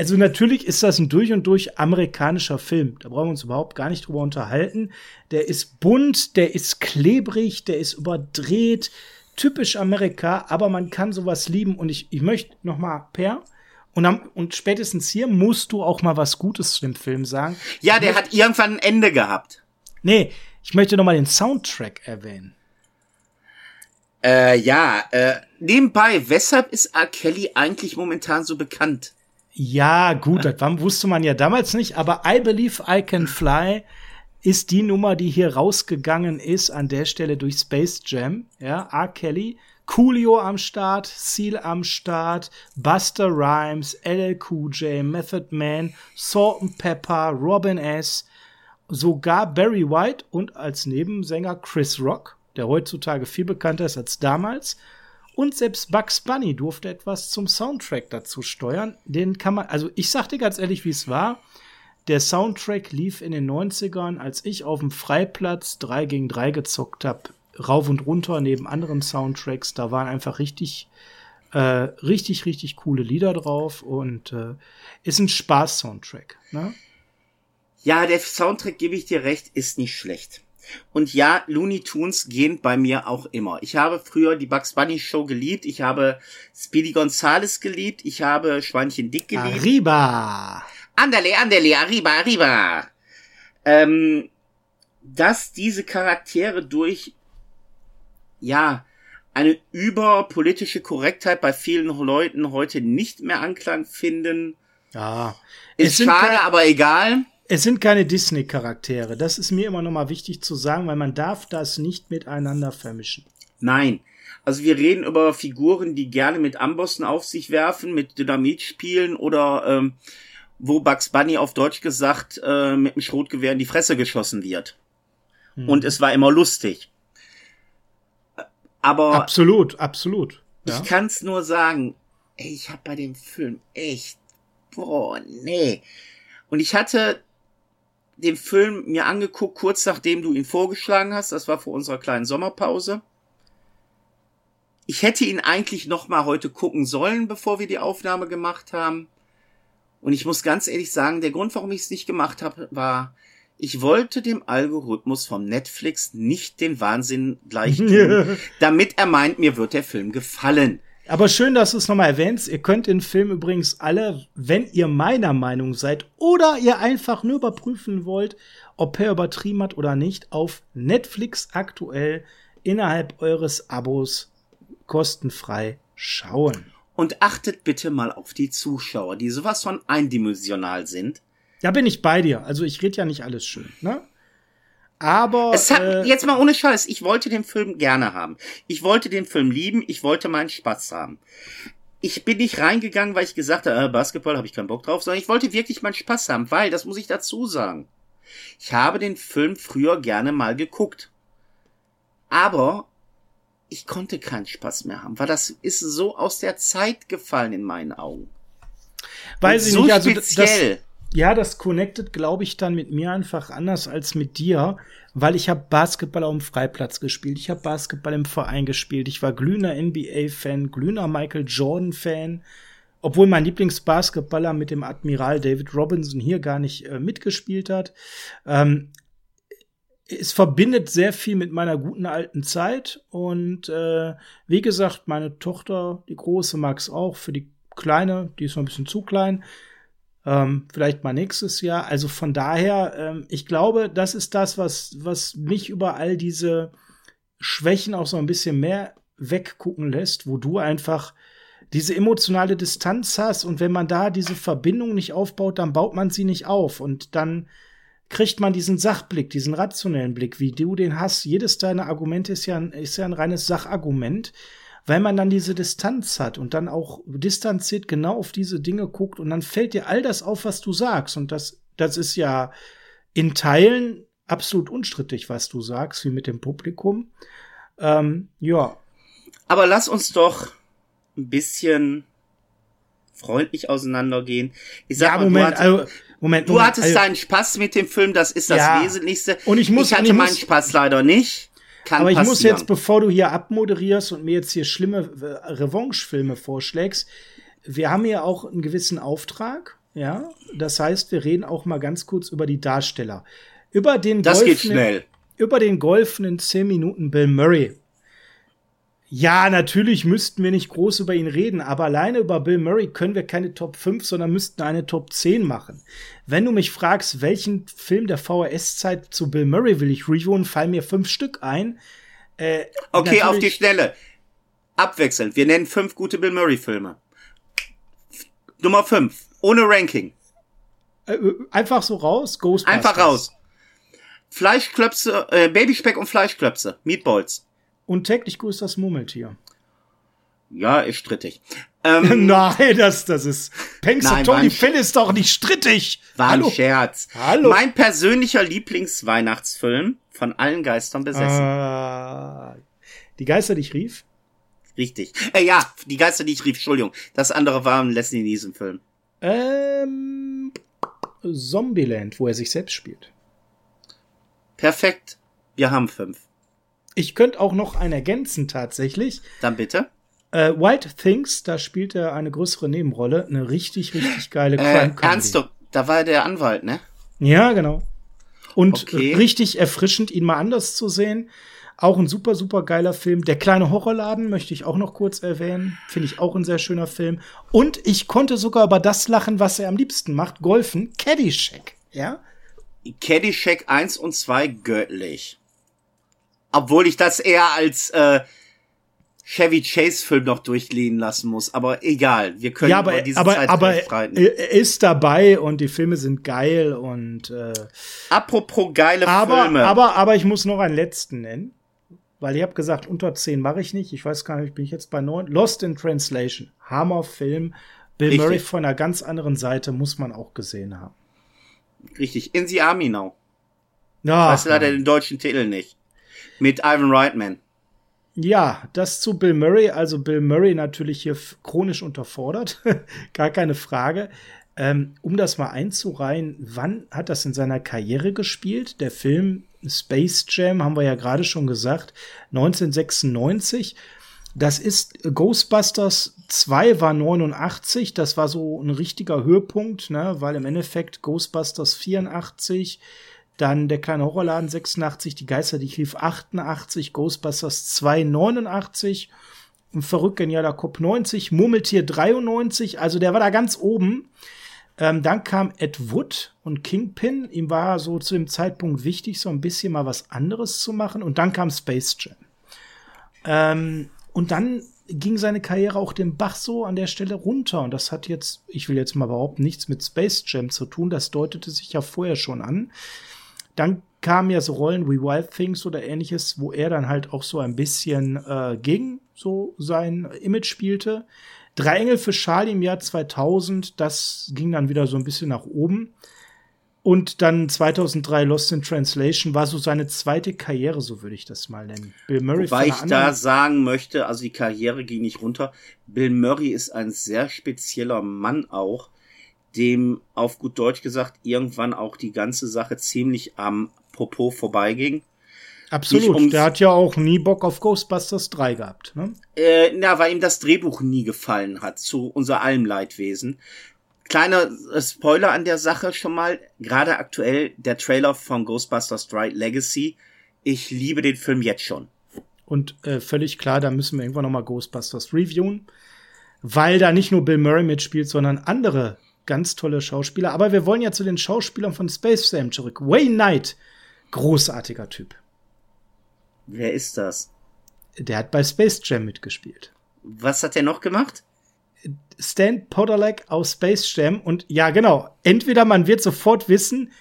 Also natürlich ist das ein durch und durch amerikanischer Film. Da brauchen wir uns überhaupt gar nicht drüber unterhalten. Der ist bunt, der ist klebrig, der ist überdreht, typisch Amerika, aber man kann sowas lieben. Und ich, ich möchte noch mal, Per, Und, am, und spätestens hier musst du auch mal was Gutes zu dem Film sagen. Ja, der hat irgendwann ein Ende gehabt. Nee, ich möchte noch mal den Soundtrack erwähnen. Äh, ja, äh, nebenbei, weshalb ist R. Kelly eigentlich momentan so bekannt? Ja, gut, das wusste man ja damals nicht, aber I Believe I Can Fly ist die Nummer, die hier rausgegangen ist an der Stelle durch Space Jam. Ja, R. Kelly, Coolio am Start, Seal am Start, Buster Rhymes, LL Cool J, Method Man, Salt and Pepper, Robin S., sogar Barry White und als Nebensänger Chris Rock, der heutzutage viel bekannter ist als damals. Und selbst Bugs Bunny durfte etwas zum Soundtrack dazu steuern. Den kann man, also ich sag dir ganz ehrlich, wie es war. Der Soundtrack lief in den 90ern, als ich auf dem Freiplatz 3 gegen 3 gezockt habe, rauf und runter neben anderen Soundtracks. Da waren einfach richtig, äh, richtig, richtig coole Lieder drauf und äh, ist ein Spaß-Soundtrack. Ne? Ja, der Soundtrack, gebe ich dir recht, ist nicht schlecht. Und ja, Looney Tunes gehen bei mir auch immer. Ich habe früher die Bugs Bunny Show geliebt. Ich habe Speedy Gonzales geliebt. Ich habe Schweinchen Dick geliebt. Arriba! Andale, andale, arriba, arriba. Ähm, dass diese Charaktere durch, ja, eine überpolitische Korrektheit bei vielen Leuten heute nicht mehr Anklang finden. Ja. Ist schade, aber egal. Es sind keine Disney-Charaktere. Das ist mir immer noch mal wichtig zu sagen, weil man darf das nicht miteinander vermischen. Nein. Also wir reden über Figuren, die gerne mit Ambossen auf sich werfen, mit Dynamit spielen oder ähm, wo Bugs Bunny auf Deutsch gesagt äh, mit dem Schrotgewehr in die Fresse geschossen wird. Hm. Und es war immer lustig. Aber absolut, absolut. Ja. Ich kann's nur sagen, ey, ich hab bei dem Film echt boah, nee. Und ich hatte den Film mir angeguckt, kurz nachdem du ihn vorgeschlagen hast. Das war vor unserer kleinen Sommerpause. Ich hätte ihn eigentlich noch mal heute gucken sollen, bevor wir die Aufnahme gemacht haben. Und ich muss ganz ehrlich sagen, der Grund, warum ich es nicht gemacht habe, war, ich wollte dem Algorithmus vom Netflix nicht den Wahnsinn gleich tun, damit er meint, mir wird der Film gefallen. Aber schön, dass du es nochmal erwähnst. Ihr könnt den Film übrigens alle, wenn ihr meiner Meinung seid oder ihr einfach nur überprüfen wollt, ob er übertrieben hat oder nicht, auf Netflix aktuell innerhalb eures Abos kostenfrei schauen. Und achtet bitte mal auf die Zuschauer, die sowas von eindimensional sind. Da bin ich bei dir. Also ich rede ja nicht alles schön, ne? Aber es hat, äh, jetzt mal ohne Scheiß, ich wollte den Film gerne haben. Ich wollte den Film lieben, ich wollte meinen Spaß haben. Ich bin nicht reingegangen, weil ich gesagt habe, äh, Basketball habe ich keinen Bock drauf, sondern ich wollte wirklich meinen Spaß haben, weil, das muss ich dazu sagen, ich habe den Film früher gerne mal geguckt. Aber ich konnte keinen Spaß mehr haben, weil das ist so aus der Zeit gefallen in meinen Augen. Weiß ich so nicht, also speziell. Das, ja, das connectet, glaube ich, dann mit mir einfach anders als mit dir, weil ich habe Basketball auf dem Freiplatz gespielt, ich habe Basketball im Verein gespielt, ich war glühender NBA-Fan, glühender Michael Jordan-Fan, obwohl mein Lieblingsbasketballer mit dem Admiral David Robinson hier gar nicht äh, mitgespielt hat. Ähm, es verbindet sehr viel mit meiner guten alten Zeit und äh, wie gesagt, meine Tochter, die große, mag es auch, für die kleine, die ist noch ein bisschen zu klein, ähm, vielleicht mal nächstes Jahr. Also von daher, ähm, ich glaube, das ist das, was, was mich über all diese Schwächen auch so ein bisschen mehr weggucken lässt, wo du einfach diese emotionale Distanz hast und wenn man da diese Verbindung nicht aufbaut, dann baut man sie nicht auf und dann kriegt man diesen Sachblick, diesen rationellen Blick, wie du den hast. Jedes deiner Argumente ist ja ein, ist ja ein reines Sachargument weil man dann diese Distanz hat und dann auch distanziert genau auf diese Dinge guckt und dann fällt dir all das auf, was du sagst. Und das, das ist ja in Teilen absolut unstrittig, was du sagst, wie mit dem Publikum. Ähm, ja. Aber lass uns doch ein bisschen freundlich auseinandergehen. Ich sag ja, mal, Moment, du, hattest, also, Moment, du Moment, hattest also, deinen Spaß mit dem Film, das ist das ja, Wesentlichste. Und ich muss, ich hatte ich meinen muss, Spaß leider nicht. Kann Aber ich passieren. muss jetzt, bevor du hier abmoderierst und mir jetzt hier schlimme äh, Revanche-Filme vorschlägst, wir haben hier auch einen gewissen Auftrag, ja. Das heißt, wir reden auch mal ganz kurz über die Darsteller. Über den das geht schnell. Über den golfenden 10 Minuten Bill Murray. Ja, natürlich müssten wir nicht groß über ihn reden, aber alleine über Bill Murray können wir keine Top 5, sondern müssten eine Top 10 machen. Wenn du mich fragst, welchen Film der VHS-Zeit zu Bill Murray will ich reviewen, fallen mir fünf Stück ein. Äh, okay, auf die Schnelle. Abwechselnd. Wir nennen fünf gute Bill Murray-Filme. Nummer fünf. Ohne Ranking. Äh, einfach so raus. Ghostbusters. Einfach raus. Fleischklöpse, äh, Babyspeck und Fleischklöpse. Meatballs. Und täglich grüßt das Murmeltier. Ja, ist strittig. Ähm, Nein, das, das ist. Tony Phil ist doch nicht strittig. War Hallo. ein Scherz. Hallo. Mein persönlicher Lieblingsweihnachtsfilm von allen Geistern besessen. Ah, die Geister, die ich rief? Richtig. Äh, ja, die Geister, die ich rief, Entschuldigung. Das andere war ein Leslie Nielsen Film. Ähm, Zombieland, wo er sich selbst spielt. Perfekt. Wir haben fünf. Ich könnte auch noch einen ergänzen tatsächlich. Dann bitte. Äh, White Things, da spielt er eine größere Nebenrolle. Eine richtig, richtig geile Crime äh, Comedy. Ernst, da war er der Anwalt, ne? Ja, genau. Und okay. richtig erfrischend, ihn mal anders zu sehen. Auch ein super, super geiler Film. Der kleine Horrorladen möchte ich auch noch kurz erwähnen. Finde ich auch ein sehr schöner Film. Und ich konnte sogar über das lachen, was er am liebsten macht. Golfen. Caddyshack. Ja? Caddyshack 1 und 2 göttlich. Obwohl ich das eher als äh, Chevy Chase Film noch durchlehnen lassen muss, aber egal, wir können ja, aber, über diese aber, Zeit aber er ist dabei und die Filme sind geil und äh, apropos geile aber, Filme. Aber aber ich muss noch einen letzten nennen, weil ich habe gesagt, unter 10 mache ich nicht. Ich weiß gar nicht, bin ich jetzt bei 9. Lost in Translation. Hammer Film. Bill Richtig. Murray von einer ganz anderen Seite muss man auch gesehen haben. Richtig, In the Army Now. Ja. Ich weiß leider den deutschen Titel nicht. Mit Ivan Reitman. Ja, das zu Bill Murray. Also Bill Murray natürlich hier chronisch unterfordert. Gar keine Frage. Ähm, um das mal einzureihen, wann hat das in seiner Karriere gespielt? Der Film Space Jam, haben wir ja gerade schon gesagt, 1996. Das ist Ghostbusters 2 war 89, das war so ein richtiger Höhepunkt, ne, weil im Endeffekt Ghostbusters 84, dann der kleine Horrorladen 86, die Geister, die ich rief 88, Ghostbusters 2 89, ein verrückt genialer Kopf 90, Murmeltier 93, also der war da ganz oben. Ähm, dann kam Ed Wood und Kingpin. Ihm war so zu dem Zeitpunkt wichtig, so ein bisschen mal was anderes zu machen. Und dann kam Space Jam. Ähm, und dann ging seine Karriere auch den Bach so an der Stelle runter. Und das hat jetzt, ich will jetzt mal behaupten, nichts mit Space Jam zu tun. Das deutete sich ja vorher schon an. Dann kamen ja so Rollen wie Wild Things oder ähnliches, wo er dann halt auch so ein bisschen äh, gegen so sein Image spielte. Drei Engel für Charlie im Jahr 2000, das ging dann wieder so ein bisschen nach oben. Und dann 2003 Lost in Translation war so seine zweite Karriere, so würde ich das mal nennen. Bill Murray. Wobei ich da sagen möchte, also die Karriere ging nicht runter. Bill Murray ist ein sehr spezieller Mann auch dem auf gut Deutsch gesagt irgendwann auch die ganze Sache ziemlich am Popo vorbeiging. Absolut. Der hat ja auch nie Bock auf Ghostbusters 3 gehabt, ne? Äh, na, weil ihm das Drehbuch nie gefallen hat, zu unser allem Leidwesen. Kleiner äh, Spoiler an der Sache schon mal. Gerade aktuell der Trailer von Ghostbusters 3 Legacy. Ich liebe den Film jetzt schon. Und äh, völlig klar, da müssen wir irgendwann noch mal Ghostbusters reviewen. Weil da nicht nur Bill Murray mitspielt, sondern andere ganz tolle Schauspieler. Aber wir wollen ja zu den Schauspielern von Space Jam zurück. Wayne Knight, großartiger Typ. Wer ist das? Der hat bei Space Jam mitgespielt. Was hat er noch gemacht? Stan Podolak aus Space Jam. Und ja, genau. Entweder man wird sofort wissen,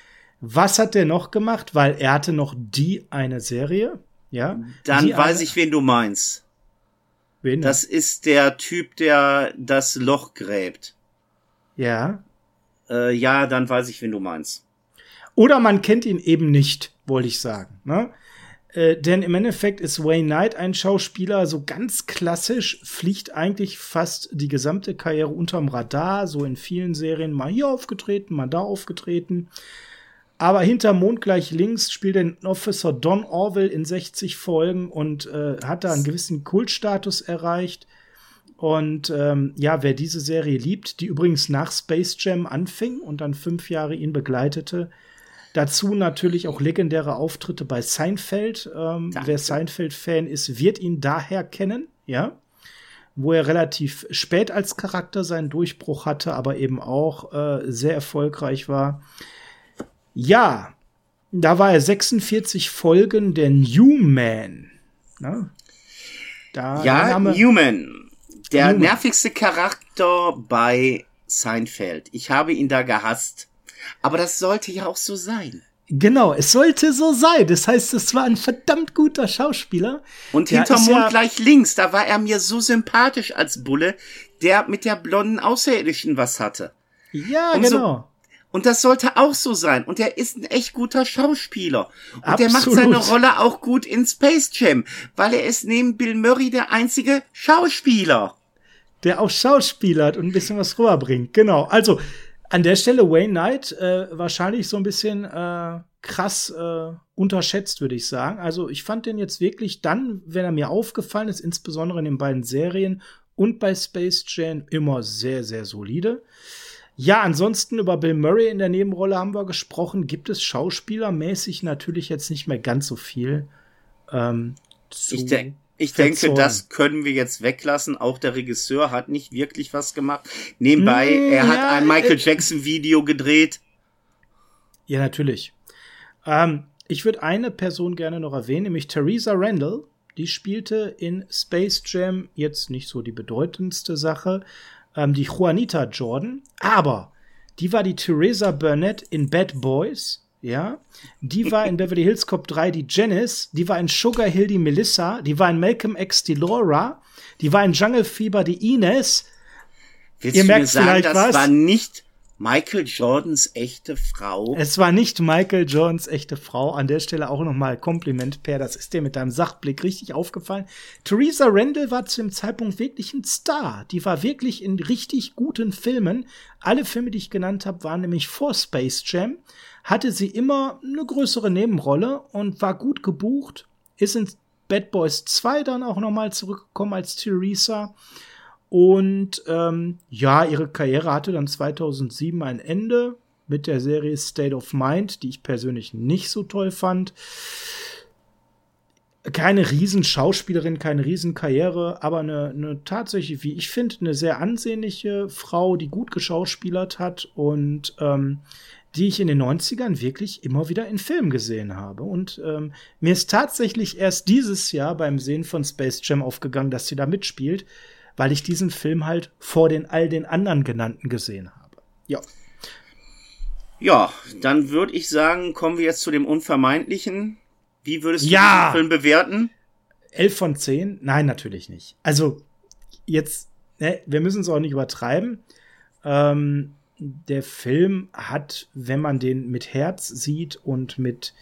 was hat der noch gemacht, weil er hatte noch die eine Serie. Ja. Dann weiß eine. ich, wen du meinst. Wen? Das ist der Typ, der das Loch gräbt. Ja. Äh, ja, dann weiß ich, wen du meinst. Oder man kennt ihn eben nicht, wollte ich sagen. Ne? Äh, denn im Endeffekt ist Wayne Knight ein Schauspieler, so ganz klassisch, fliegt eigentlich fast die gesamte Karriere unterm Radar, so in vielen Serien mal hier aufgetreten, mal da aufgetreten. Aber hinter Mond gleich links spielt er Officer Don Orville in 60 Folgen und äh, hat da einen gewissen Kultstatus erreicht. Und ähm, ja, wer diese Serie liebt, die übrigens nach Space Jam anfing und dann fünf Jahre ihn begleitete, dazu natürlich auch legendäre Auftritte bei Seinfeld. Ähm, wer Seinfeld-Fan ist, wird ihn daher kennen. ja, wo er relativ spät als Charakter seinen Durchbruch hatte, aber eben auch äh, sehr erfolgreich war. Ja, da war er 46 Folgen der Newman. Ne? Da ja, Newman. Der Newman. nervigste Charakter bei Seinfeld. Ich habe ihn da gehasst. Aber das sollte ja auch so sein. Genau, es sollte so sein. Das heißt, es war ein verdammt guter Schauspieler. Und hinterm Mond ja gleich links, da war er mir so sympathisch als Bulle, der mit der blonden Außerirdischen was hatte. Ja, Umso, genau. Und das sollte auch so sein. Und er ist ein echt guter Schauspieler. Und Absolut. der macht seine Rolle auch gut in Space Jam, weil er ist neben Bill Murray der einzige Schauspieler. Der auch Schauspieler hat und ein bisschen was rüberbringt. Genau. Also, an der Stelle Wayne Knight äh, wahrscheinlich so ein bisschen äh, krass äh, unterschätzt, würde ich sagen. Also ich fand den jetzt wirklich dann, wenn er mir aufgefallen ist, insbesondere in den beiden Serien und bei Space Jam, immer sehr, sehr solide. Ja, ansonsten über Bill Murray in der Nebenrolle haben wir gesprochen. Gibt es schauspielermäßig natürlich jetzt nicht mehr ganz so viel. Ähm, ich, de ich denke, das können wir jetzt weglassen. Auch der Regisseur hat nicht wirklich was gemacht. Nebenbei, mm, er hat ja, ein Michael äh, Jackson Video gedreht. Ja, natürlich. Ähm, ich würde eine Person gerne noch erwähnen, nämlich Theresa Randall. Die spielte in Space Jam jetzt nicht so die bedeutendste Sache, ähm, die Juanita Jordan, aber die war die Theresa Burnett in Bad Boys, ja. Die war in Beverly Hills Cop 3 die Janice, die war in Sugar Hill die Melissa, die war in Malcolm X die Laura, die war in Jungle Fever die Ines. Willst Ihr merkt mir sagen, vielleicht das was? war nicht Michael Jordans echte Frau. Es war nicht Michael Jordans echte Frau. An der Stelle auch nochmal Kompliment, Per. Das ist dir mit deinem Sachblick richtig aufgefallen. Theresa Randall war zu dem Zeitpunkt wirklich ein Star. Die war wirklich in richtig guten Filmen. Alle Filme, die ich genannt habe, waren nämlich vor Space Jam. Hatte sie immer eine größere Nebenrolle und war gut gebucht. Ist in Bad Boys 2 dann auch nochmal zurückgekommen als Theresa. Und ähm, ja, ihre Karriere hatte dann 2007 ein Ende mit der Serie State of Mind, die ich persönlich nicht so toll fand. Keine Riesenschauspielerin, keine Riesenkarriere, aber eine, eine tatsächlich, wie ich finde, eine sehr ansehnliche Frau, die gut geschauspielert hat und ähm, die ich in den 90ern wirklich immer wieder in Filmen gesehen habe. Und ähm, mir ist tatsächlich erst dieses Jahr beim Sehen von Space Jam aufgegangen, dass sie da mitspielt weil ich diesen Film halt vor den all den anderen genannten gesehen habe. Ja. Ja, dann würde ich sagen, kommen wir jetzt zu dem Unvermeidlichen. Wie würdest du ja. diesen Film bewerten? Elf von zehn? Nein, natürlich nicht. Also, jetzt, ne, wir müssen es auch nicht übertreiben. Ähm, der Film hat, wenn man den mit Herz sieht und mit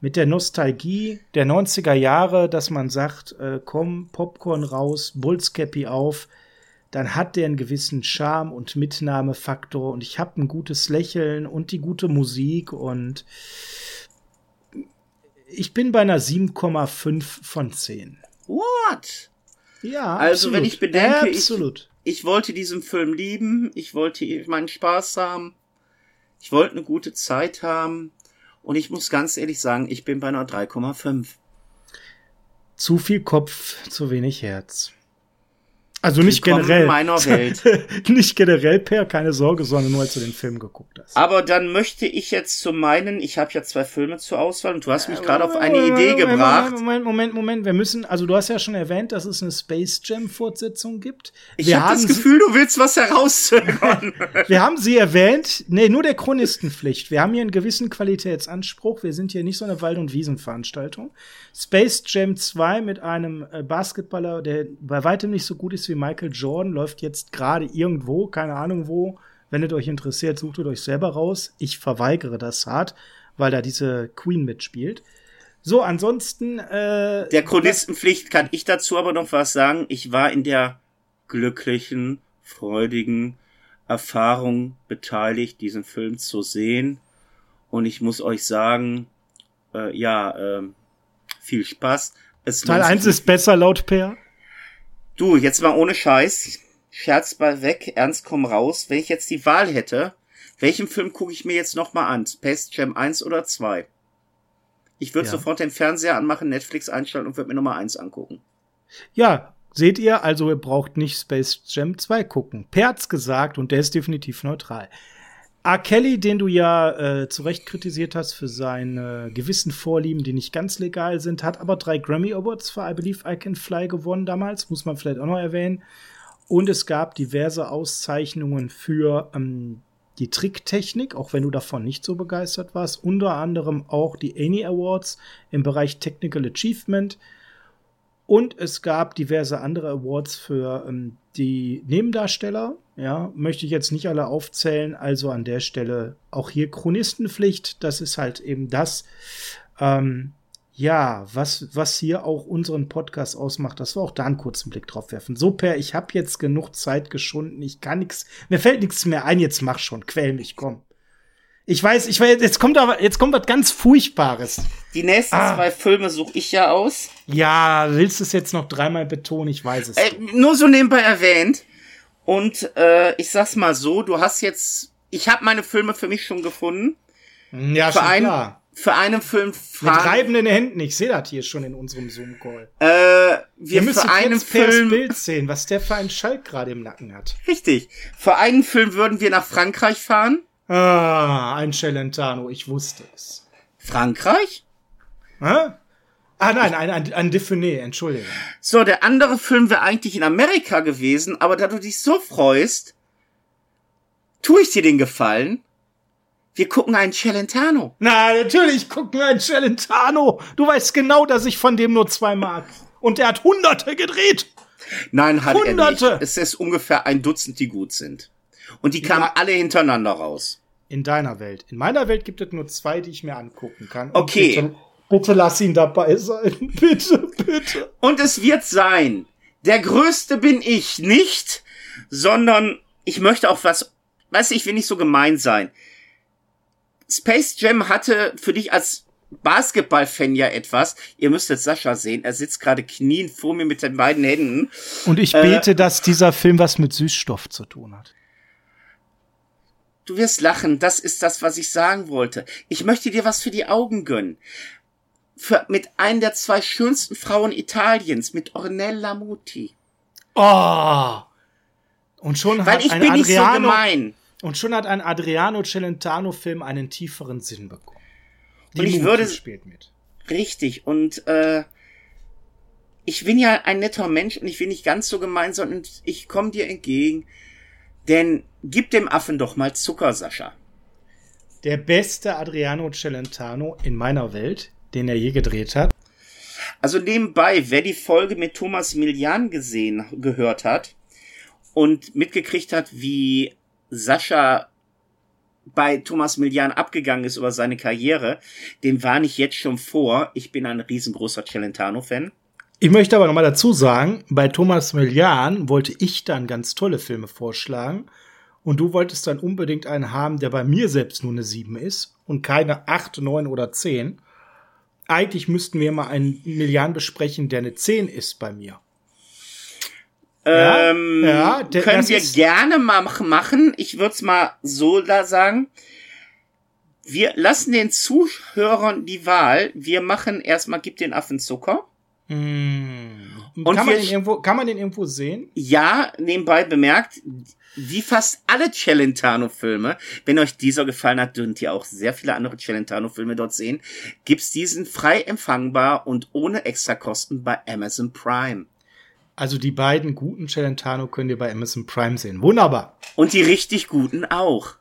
mit der Nostalgie der 90er Jahre, dass man sagt, äh, komm, Popcorn raus, Bullscappy auf, dann hat der einen gewissen Charme und Mitnahmefaktor und ich habe ein gutes Lächeln und die gute Musik und ich bin bei einer 7,5 von 10. What? Ja, also absolut. wenn ich bedenke, absolut. Ich, ich wollte diesen Film lieben, ich wollte meinen Spaß haben, ich wollte eine gute Zeit haben und ich muss ganz ehrlich sagen, ich bin bei einer 3,5. Zu viel Kopf, zu wenig Herz. Also nicht generell. In meiner Welt. nicht generell, Per, keine Sorge, sondern nur als du den Film geguckt hast. Aber dann möchte ich jetzt zu meinen, ich habe ja zwei Filme zur Auswahl und du hast mich gerade auf eine Idee gebracht. Moment, Moment, Moment, wir müssen, also du hast ja schon erwähnt, dass es eine Space Jam Fortsetzung gibt. Ich habe das Gefühl, du willst was herauszögern. wir haben sie erwähnt, nee, nur der Chronistenpflicht. Wir haben hier einen gewissen Qualitätsanspruch. Wir sind hier nicht so eine Wald- und Wiesenveranstaltung. Space Jam 2 mit einem äh, Basketballer, der bei weitem nicht so gut ist wie Michael Jordan, läuft jetzt gerade irgendwo, keine Ahnung wo. Wenn es euch interessiert, sucht es euch selber raus. Ich verweigere das hart, weil da diese Queen mitspielt. So, ansonsten. Äh, der Chronistenpflicht kann ich dazu aber noch was sagen. Ich war in der glücklichen, freudigen Erfahrung beteiligt, diesen Film zu sehen. Und ich muss euch sagen, äh, ja, äh, viel Spaß. Es Teil 1 ist besser laut Per. Du, jetzt mal ohne Scheiß. Scherz mal weg, ernst komm raus. Wenn ich jetzt die Wahl hätte, welchen Film gucke ich mir jetzt nochmal an? Space Jam 1 oder 2? Ich würde ja. sofort den Fernseher anmachen, Netflix einstellen und würde mir Nummer 1 angucken. Ja, Seht ihr, also ihr braucht nicht Space Jam 2 gucken. Perz gesagt und der ist definitiv neutral. R. Kelly, den du ja äh, zu Recht kritisiert hast für seine gewissen Vorlieben, die nicht ganz legal sind, hat aber drei Grammy Awards für I Believe I Can Fly gewonnen damals, muss man vielleicht auch noch erwähnen. Und es gab diverse Auszeichnungen für ähm, die Tricktechnik, auch wenn du davon nicht so begeistert warst. Unter anderem auch die Annie Awards im Bereich Technical Achievement. Und es gab diverse andere Awards für ähm, die Nebendarsteller. Ja, möchte ich jetzt nicht alle aufzählen. Also an der Stelle auch hier Chronistenpflicht. Das ist halt eben das, ähm, ja, was, was hier auch unseren Podcast ausmacht, dass wir auch da einen kurzen Blick drauf werfen. So, Per, ich habe jetzt genug Zeit geschunden. Ich kann nichts, mir fällt nichts mehr ein. Jetzt mach schon, quäl mich, komm. Ich weiß, ich weiß, jetzt kommt aber, jetzt kommt was ganz Furchtbares. Die nächsten ah. zwei Filme suche ich ja aus. Ja, willst du es jetzt noch dreimal betonen? Ich weiß es. Äh, nur so nebenbei erwähnt. Und äh, ich sag's mal so, du hast jetzt, ich habe meine Filme für mich schon gefunden. Ja, für schon einen, klar. Für einen Film fahren. Mit reibenden Händen. Ich sehe das hier schon in unserem Zoom-Call. Äh, wir, wir müssen für einen Film Bild sehen, was der für einen Schalk gerade im Nacken hat. Richtig. Für einen Film würden wir nach Frankreich fahren. Ah, ein Celentano, ich wusste es. Frankreich? Hä? Ah nein, ein, ein, ein Diffuné, entschuldige. So, der andere Film wäre eigentlich in Amerika gewesen, aber da du dich so freust, tue ich dir den Gefallen. Wir gucken einen Celentano. Na, natürlich gucken wir einen Celentano. Du weißt genau, dass ich von dem nur zwei mag. Und der hat Hunderte gedreht. Nein, hat Hunderte. er nicht. Es ist ungefähr ein Dutzend, die gut sind. Und die kamen ja. alle hintereinander raus. In deiner Welt. In meiner Welt gibt es nur zwei, die ich mir angucken kann. Okay. Bitte, bitte lass ihn dabei sein. bitte, bitte. Und es wird sein. Der Größte bin ich nicht, sondern ich möchte auch was, weiß ich, will nicht so gemein sein. Space Jam hatte für dich als Basketball-Fan ja etwas. Ihr müsstet Sascha sehen. Er sitzt gerade knien vor mir mit den beiden Händen. Und ich bete, äh, dass dieser Film was mit Süßstoff zu tun hat. Du wirst lachen, das ist das, was ich sagen wollte. Ich möchte dir was für die Augen gönnen. Für, mit einer der zwei schönsten Frauen Italiens, mit Ornella Muti. Oh! Und schon Weil hat ich ein bin Adriano, nicht so gemein. Und schon hat ein Adriano Celentano-Film einen tieferen Sinn bekommen. Die und ich Muti würde spielt mit. Richtig. Und äh, ich bin ja ein netter Mensch und ich bin nicht ganz so gemein, sondern ich komme dir entgegen. Denn gib dem Affen doch mal Zucker, Sascha. Der beste Adriano Celentano in meiner Welt, den er je gedreht hat. Also nebenbei, wer die Folge mit Thomas Milian gesehen, gehört hat und mitgekriegt hat, wie Sascha bei Thomas Milian abgegangen ist über seine Karriere, dem war ich jetzt schon vor. Ich bin ein riesengroßer Celentano-Fan. Ich möchte aber nochmal dazu sagen, bei Thomas Millian wollte ich dann ganz tolle Filme vorschlagen. Und du wolltest dann unbedingt einen haben, der bei mir selbst nur eine 7 ist und keine 8, 9 oder 10. Eigentlich müssten wir mal einen Millian besprechen, der eine 10 ist bei mir. Ähm, ja, der, können wir gerne mal machen. Ich würde es mal so da sagen. Wir lassen den Zuhörern die Wahl. Wir machen erstmal, gib den Affen Zucker. Mm. Und kann man, den irgendwo, kann man den irgendwo sehen? Ja, nebenbei bemerkt, wie fast alle Celentano-Filme, wenn euch dieser gefallen hat, dürft ihr auch sehr viele andere Celentano-Filme dort sehen, gibt's diesen frei empfangbar und ohne Extrakosten bei Amazon Prime. Also die beiden guten Celentano könnt ihr bei Amazon Prime sehen. Wunderbar. Und die richtig guten auch.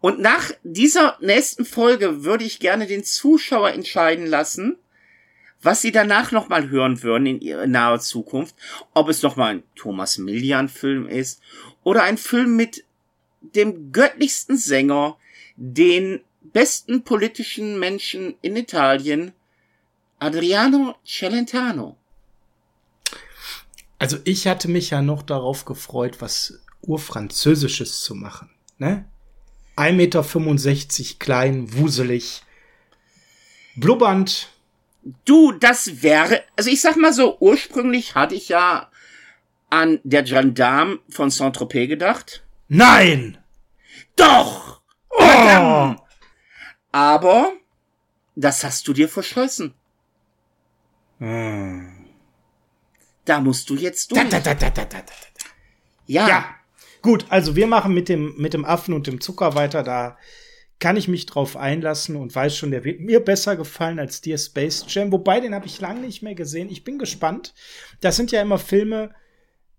Und nach dieser nächsten Folge würde ich gerne den Zuschauer entscheiden lassen, was sie danach nochmal hören würden in ihrer naher Zukunft, ob es nochmal ein Thomas Millian Film ist oder ein Film mit dem göttlichsten Sänger, den besten politischen Menschen in Italien, Adriano Celentano. Also ich hatte mich ja noch darauf gefreut, was Urfranzösisches zu machen. Ne? 1,65 Meter klein, wuselig, blubbernd, Du, das wäre, also ich sag mal so, ursprünglich hatte ich ja an der Gendarme von Saint-Tropez gedacht. Nein! Doch! Oh! Aber das hast du dir verschossen. Hm. Da musst du jetzt durch. Da, da, da. Ja. ja. Gut, also wir machen mit dem, mit dem Affen und dem Zucker weiter. Da kann ich mich drauf einlassen und weiß schon, der wird mir besser gefallen als dir Space Jam. Wobei, den habe ich lange nicht mehr gesehen. Ich bin gespannt. Das sind ja immer Filme,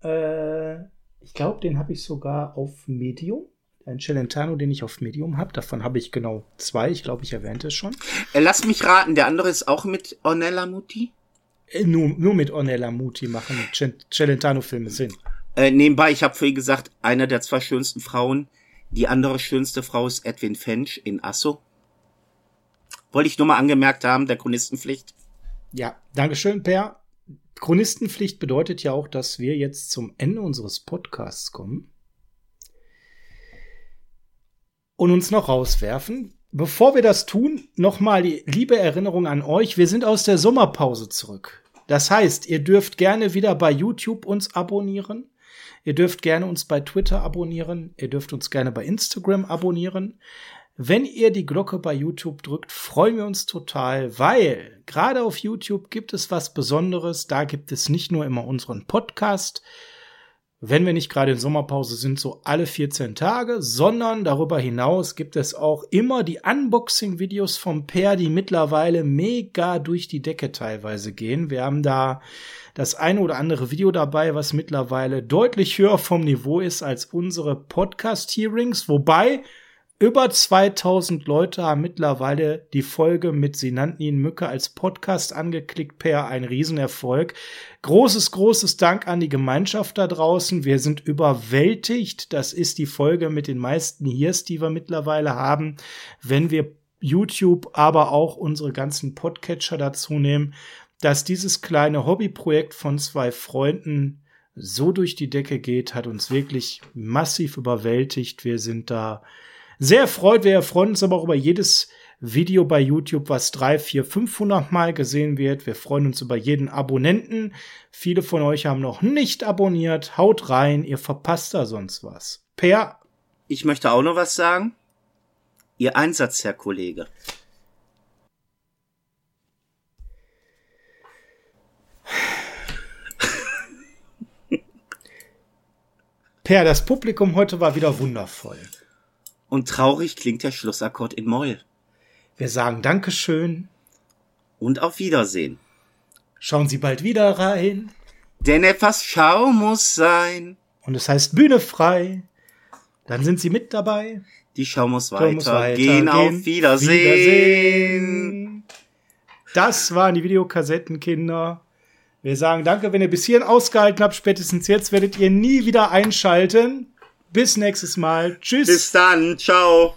äh, ich glaube, den habe ich sogar auf Medium. Ein Celentano, den ich auf Medium habe. Davon habe ich genau zwei. Ich glaube, ich erwähnte es schon. Äh, lass mich raten, der andere ist auch mit Ornella Muti? Äh, nur, nur mit Ornella Muti machen Celentano-Filme Sinn. Äh, nebenbei, ich habe vorhin gesagt, einer der zwei schönsten Frauen. Die andere schönste Frau ist Edwin Fench in Asso. Wollte ich nur mal angemerkt haben, der Chronistenpflicht. Ja, Dankeschön, Per. Chronistenpflicht bedeutet ja auch, dass wir jetzt zum Ende unseres Podcasts kommen und uns noch rauswerfen. Bevor wir das tun, nochmal die liebe Erinnerung an euch. Wir sind aus der Sommerpause zurück. Das heißt, ihr dürft gerne wieder bei YouTube uns abonnieren. Ihr dürft gerne uns bei Twitter abonnieren. Ihr dürft uns gerne bei Instagram abonnieren. Wenn ihr die Glocke bei YouTube drückt, freuen wir uns total, weil gerade auf YouTube gibt es was Besonderes. Da gibt es nicht nur immer unseren Podcast, wenn wir nicht gerade in Sommerpause sind, so alle 14 Tage, sondern darüber hinaus gibt es auch immer die Unboxing-Videos vom Per, die mittlerweile mega durch die Decke teilweise gehen. Wir haben da das eine oder andere Video dabei, was mittlerweile deutlich höher vom Niveau ist als unsere Podcast-Hearings, wobei über 2000 Leute haben mittlerweile die Folge mit Sie nannten ihn Mücke als Podcast angeklickt, per ein Riesenerfolg. Großes, großes Dank an die Gemeinschaft da draußen. Wir sind überwältigt. Das ist die Folge mit den meisten Hears, die wir mittlerweile haben. Wenn wir YouTube, aber auch unsere ganzen Podcatcher dazu nehmen, dass dieses kleine Hobbyprojekt von zwei Freunden so durch die Decke geht, hat uns wirklich massiv überwältigt. Wir sind da sehr freut. Wir freuen uns aber auch über jedes Video bei YouTube, was drei, vier, 500 Mal gesehen wird. Wir freuen uns über jeden Abonnenten. Viele von euch haben noch nicht abonniert. Haut rein, ihr verpasst da sonst was. Per. Ich möchte auch noch was sagen. Ihr Einsatz, Herr Kollege. Per, das Publikum heute war wieder wundervoll. Und traurig klingt der Schlussakkord in Moll. Wir sagen Dankeschön. Und auf Wiedersehen. Schauen Sie bald wieder rein. Denn etwas Schau muss sein. Und es heißt Bühne frei. Dann sind Sie mit dabei. Die Schau muss weiter. Muss weiter gehen. Auf Wiedersehen. Wiedersehen. Das waren die Videokassettenkinder. Wir sagen danke, wenn ihr bis hierhin ausgehalten habt. Spätestens jetzt werdet ihr nie wieder einschalten. Bis nächstes Mal. Tschüss. Bis dann. Ciao.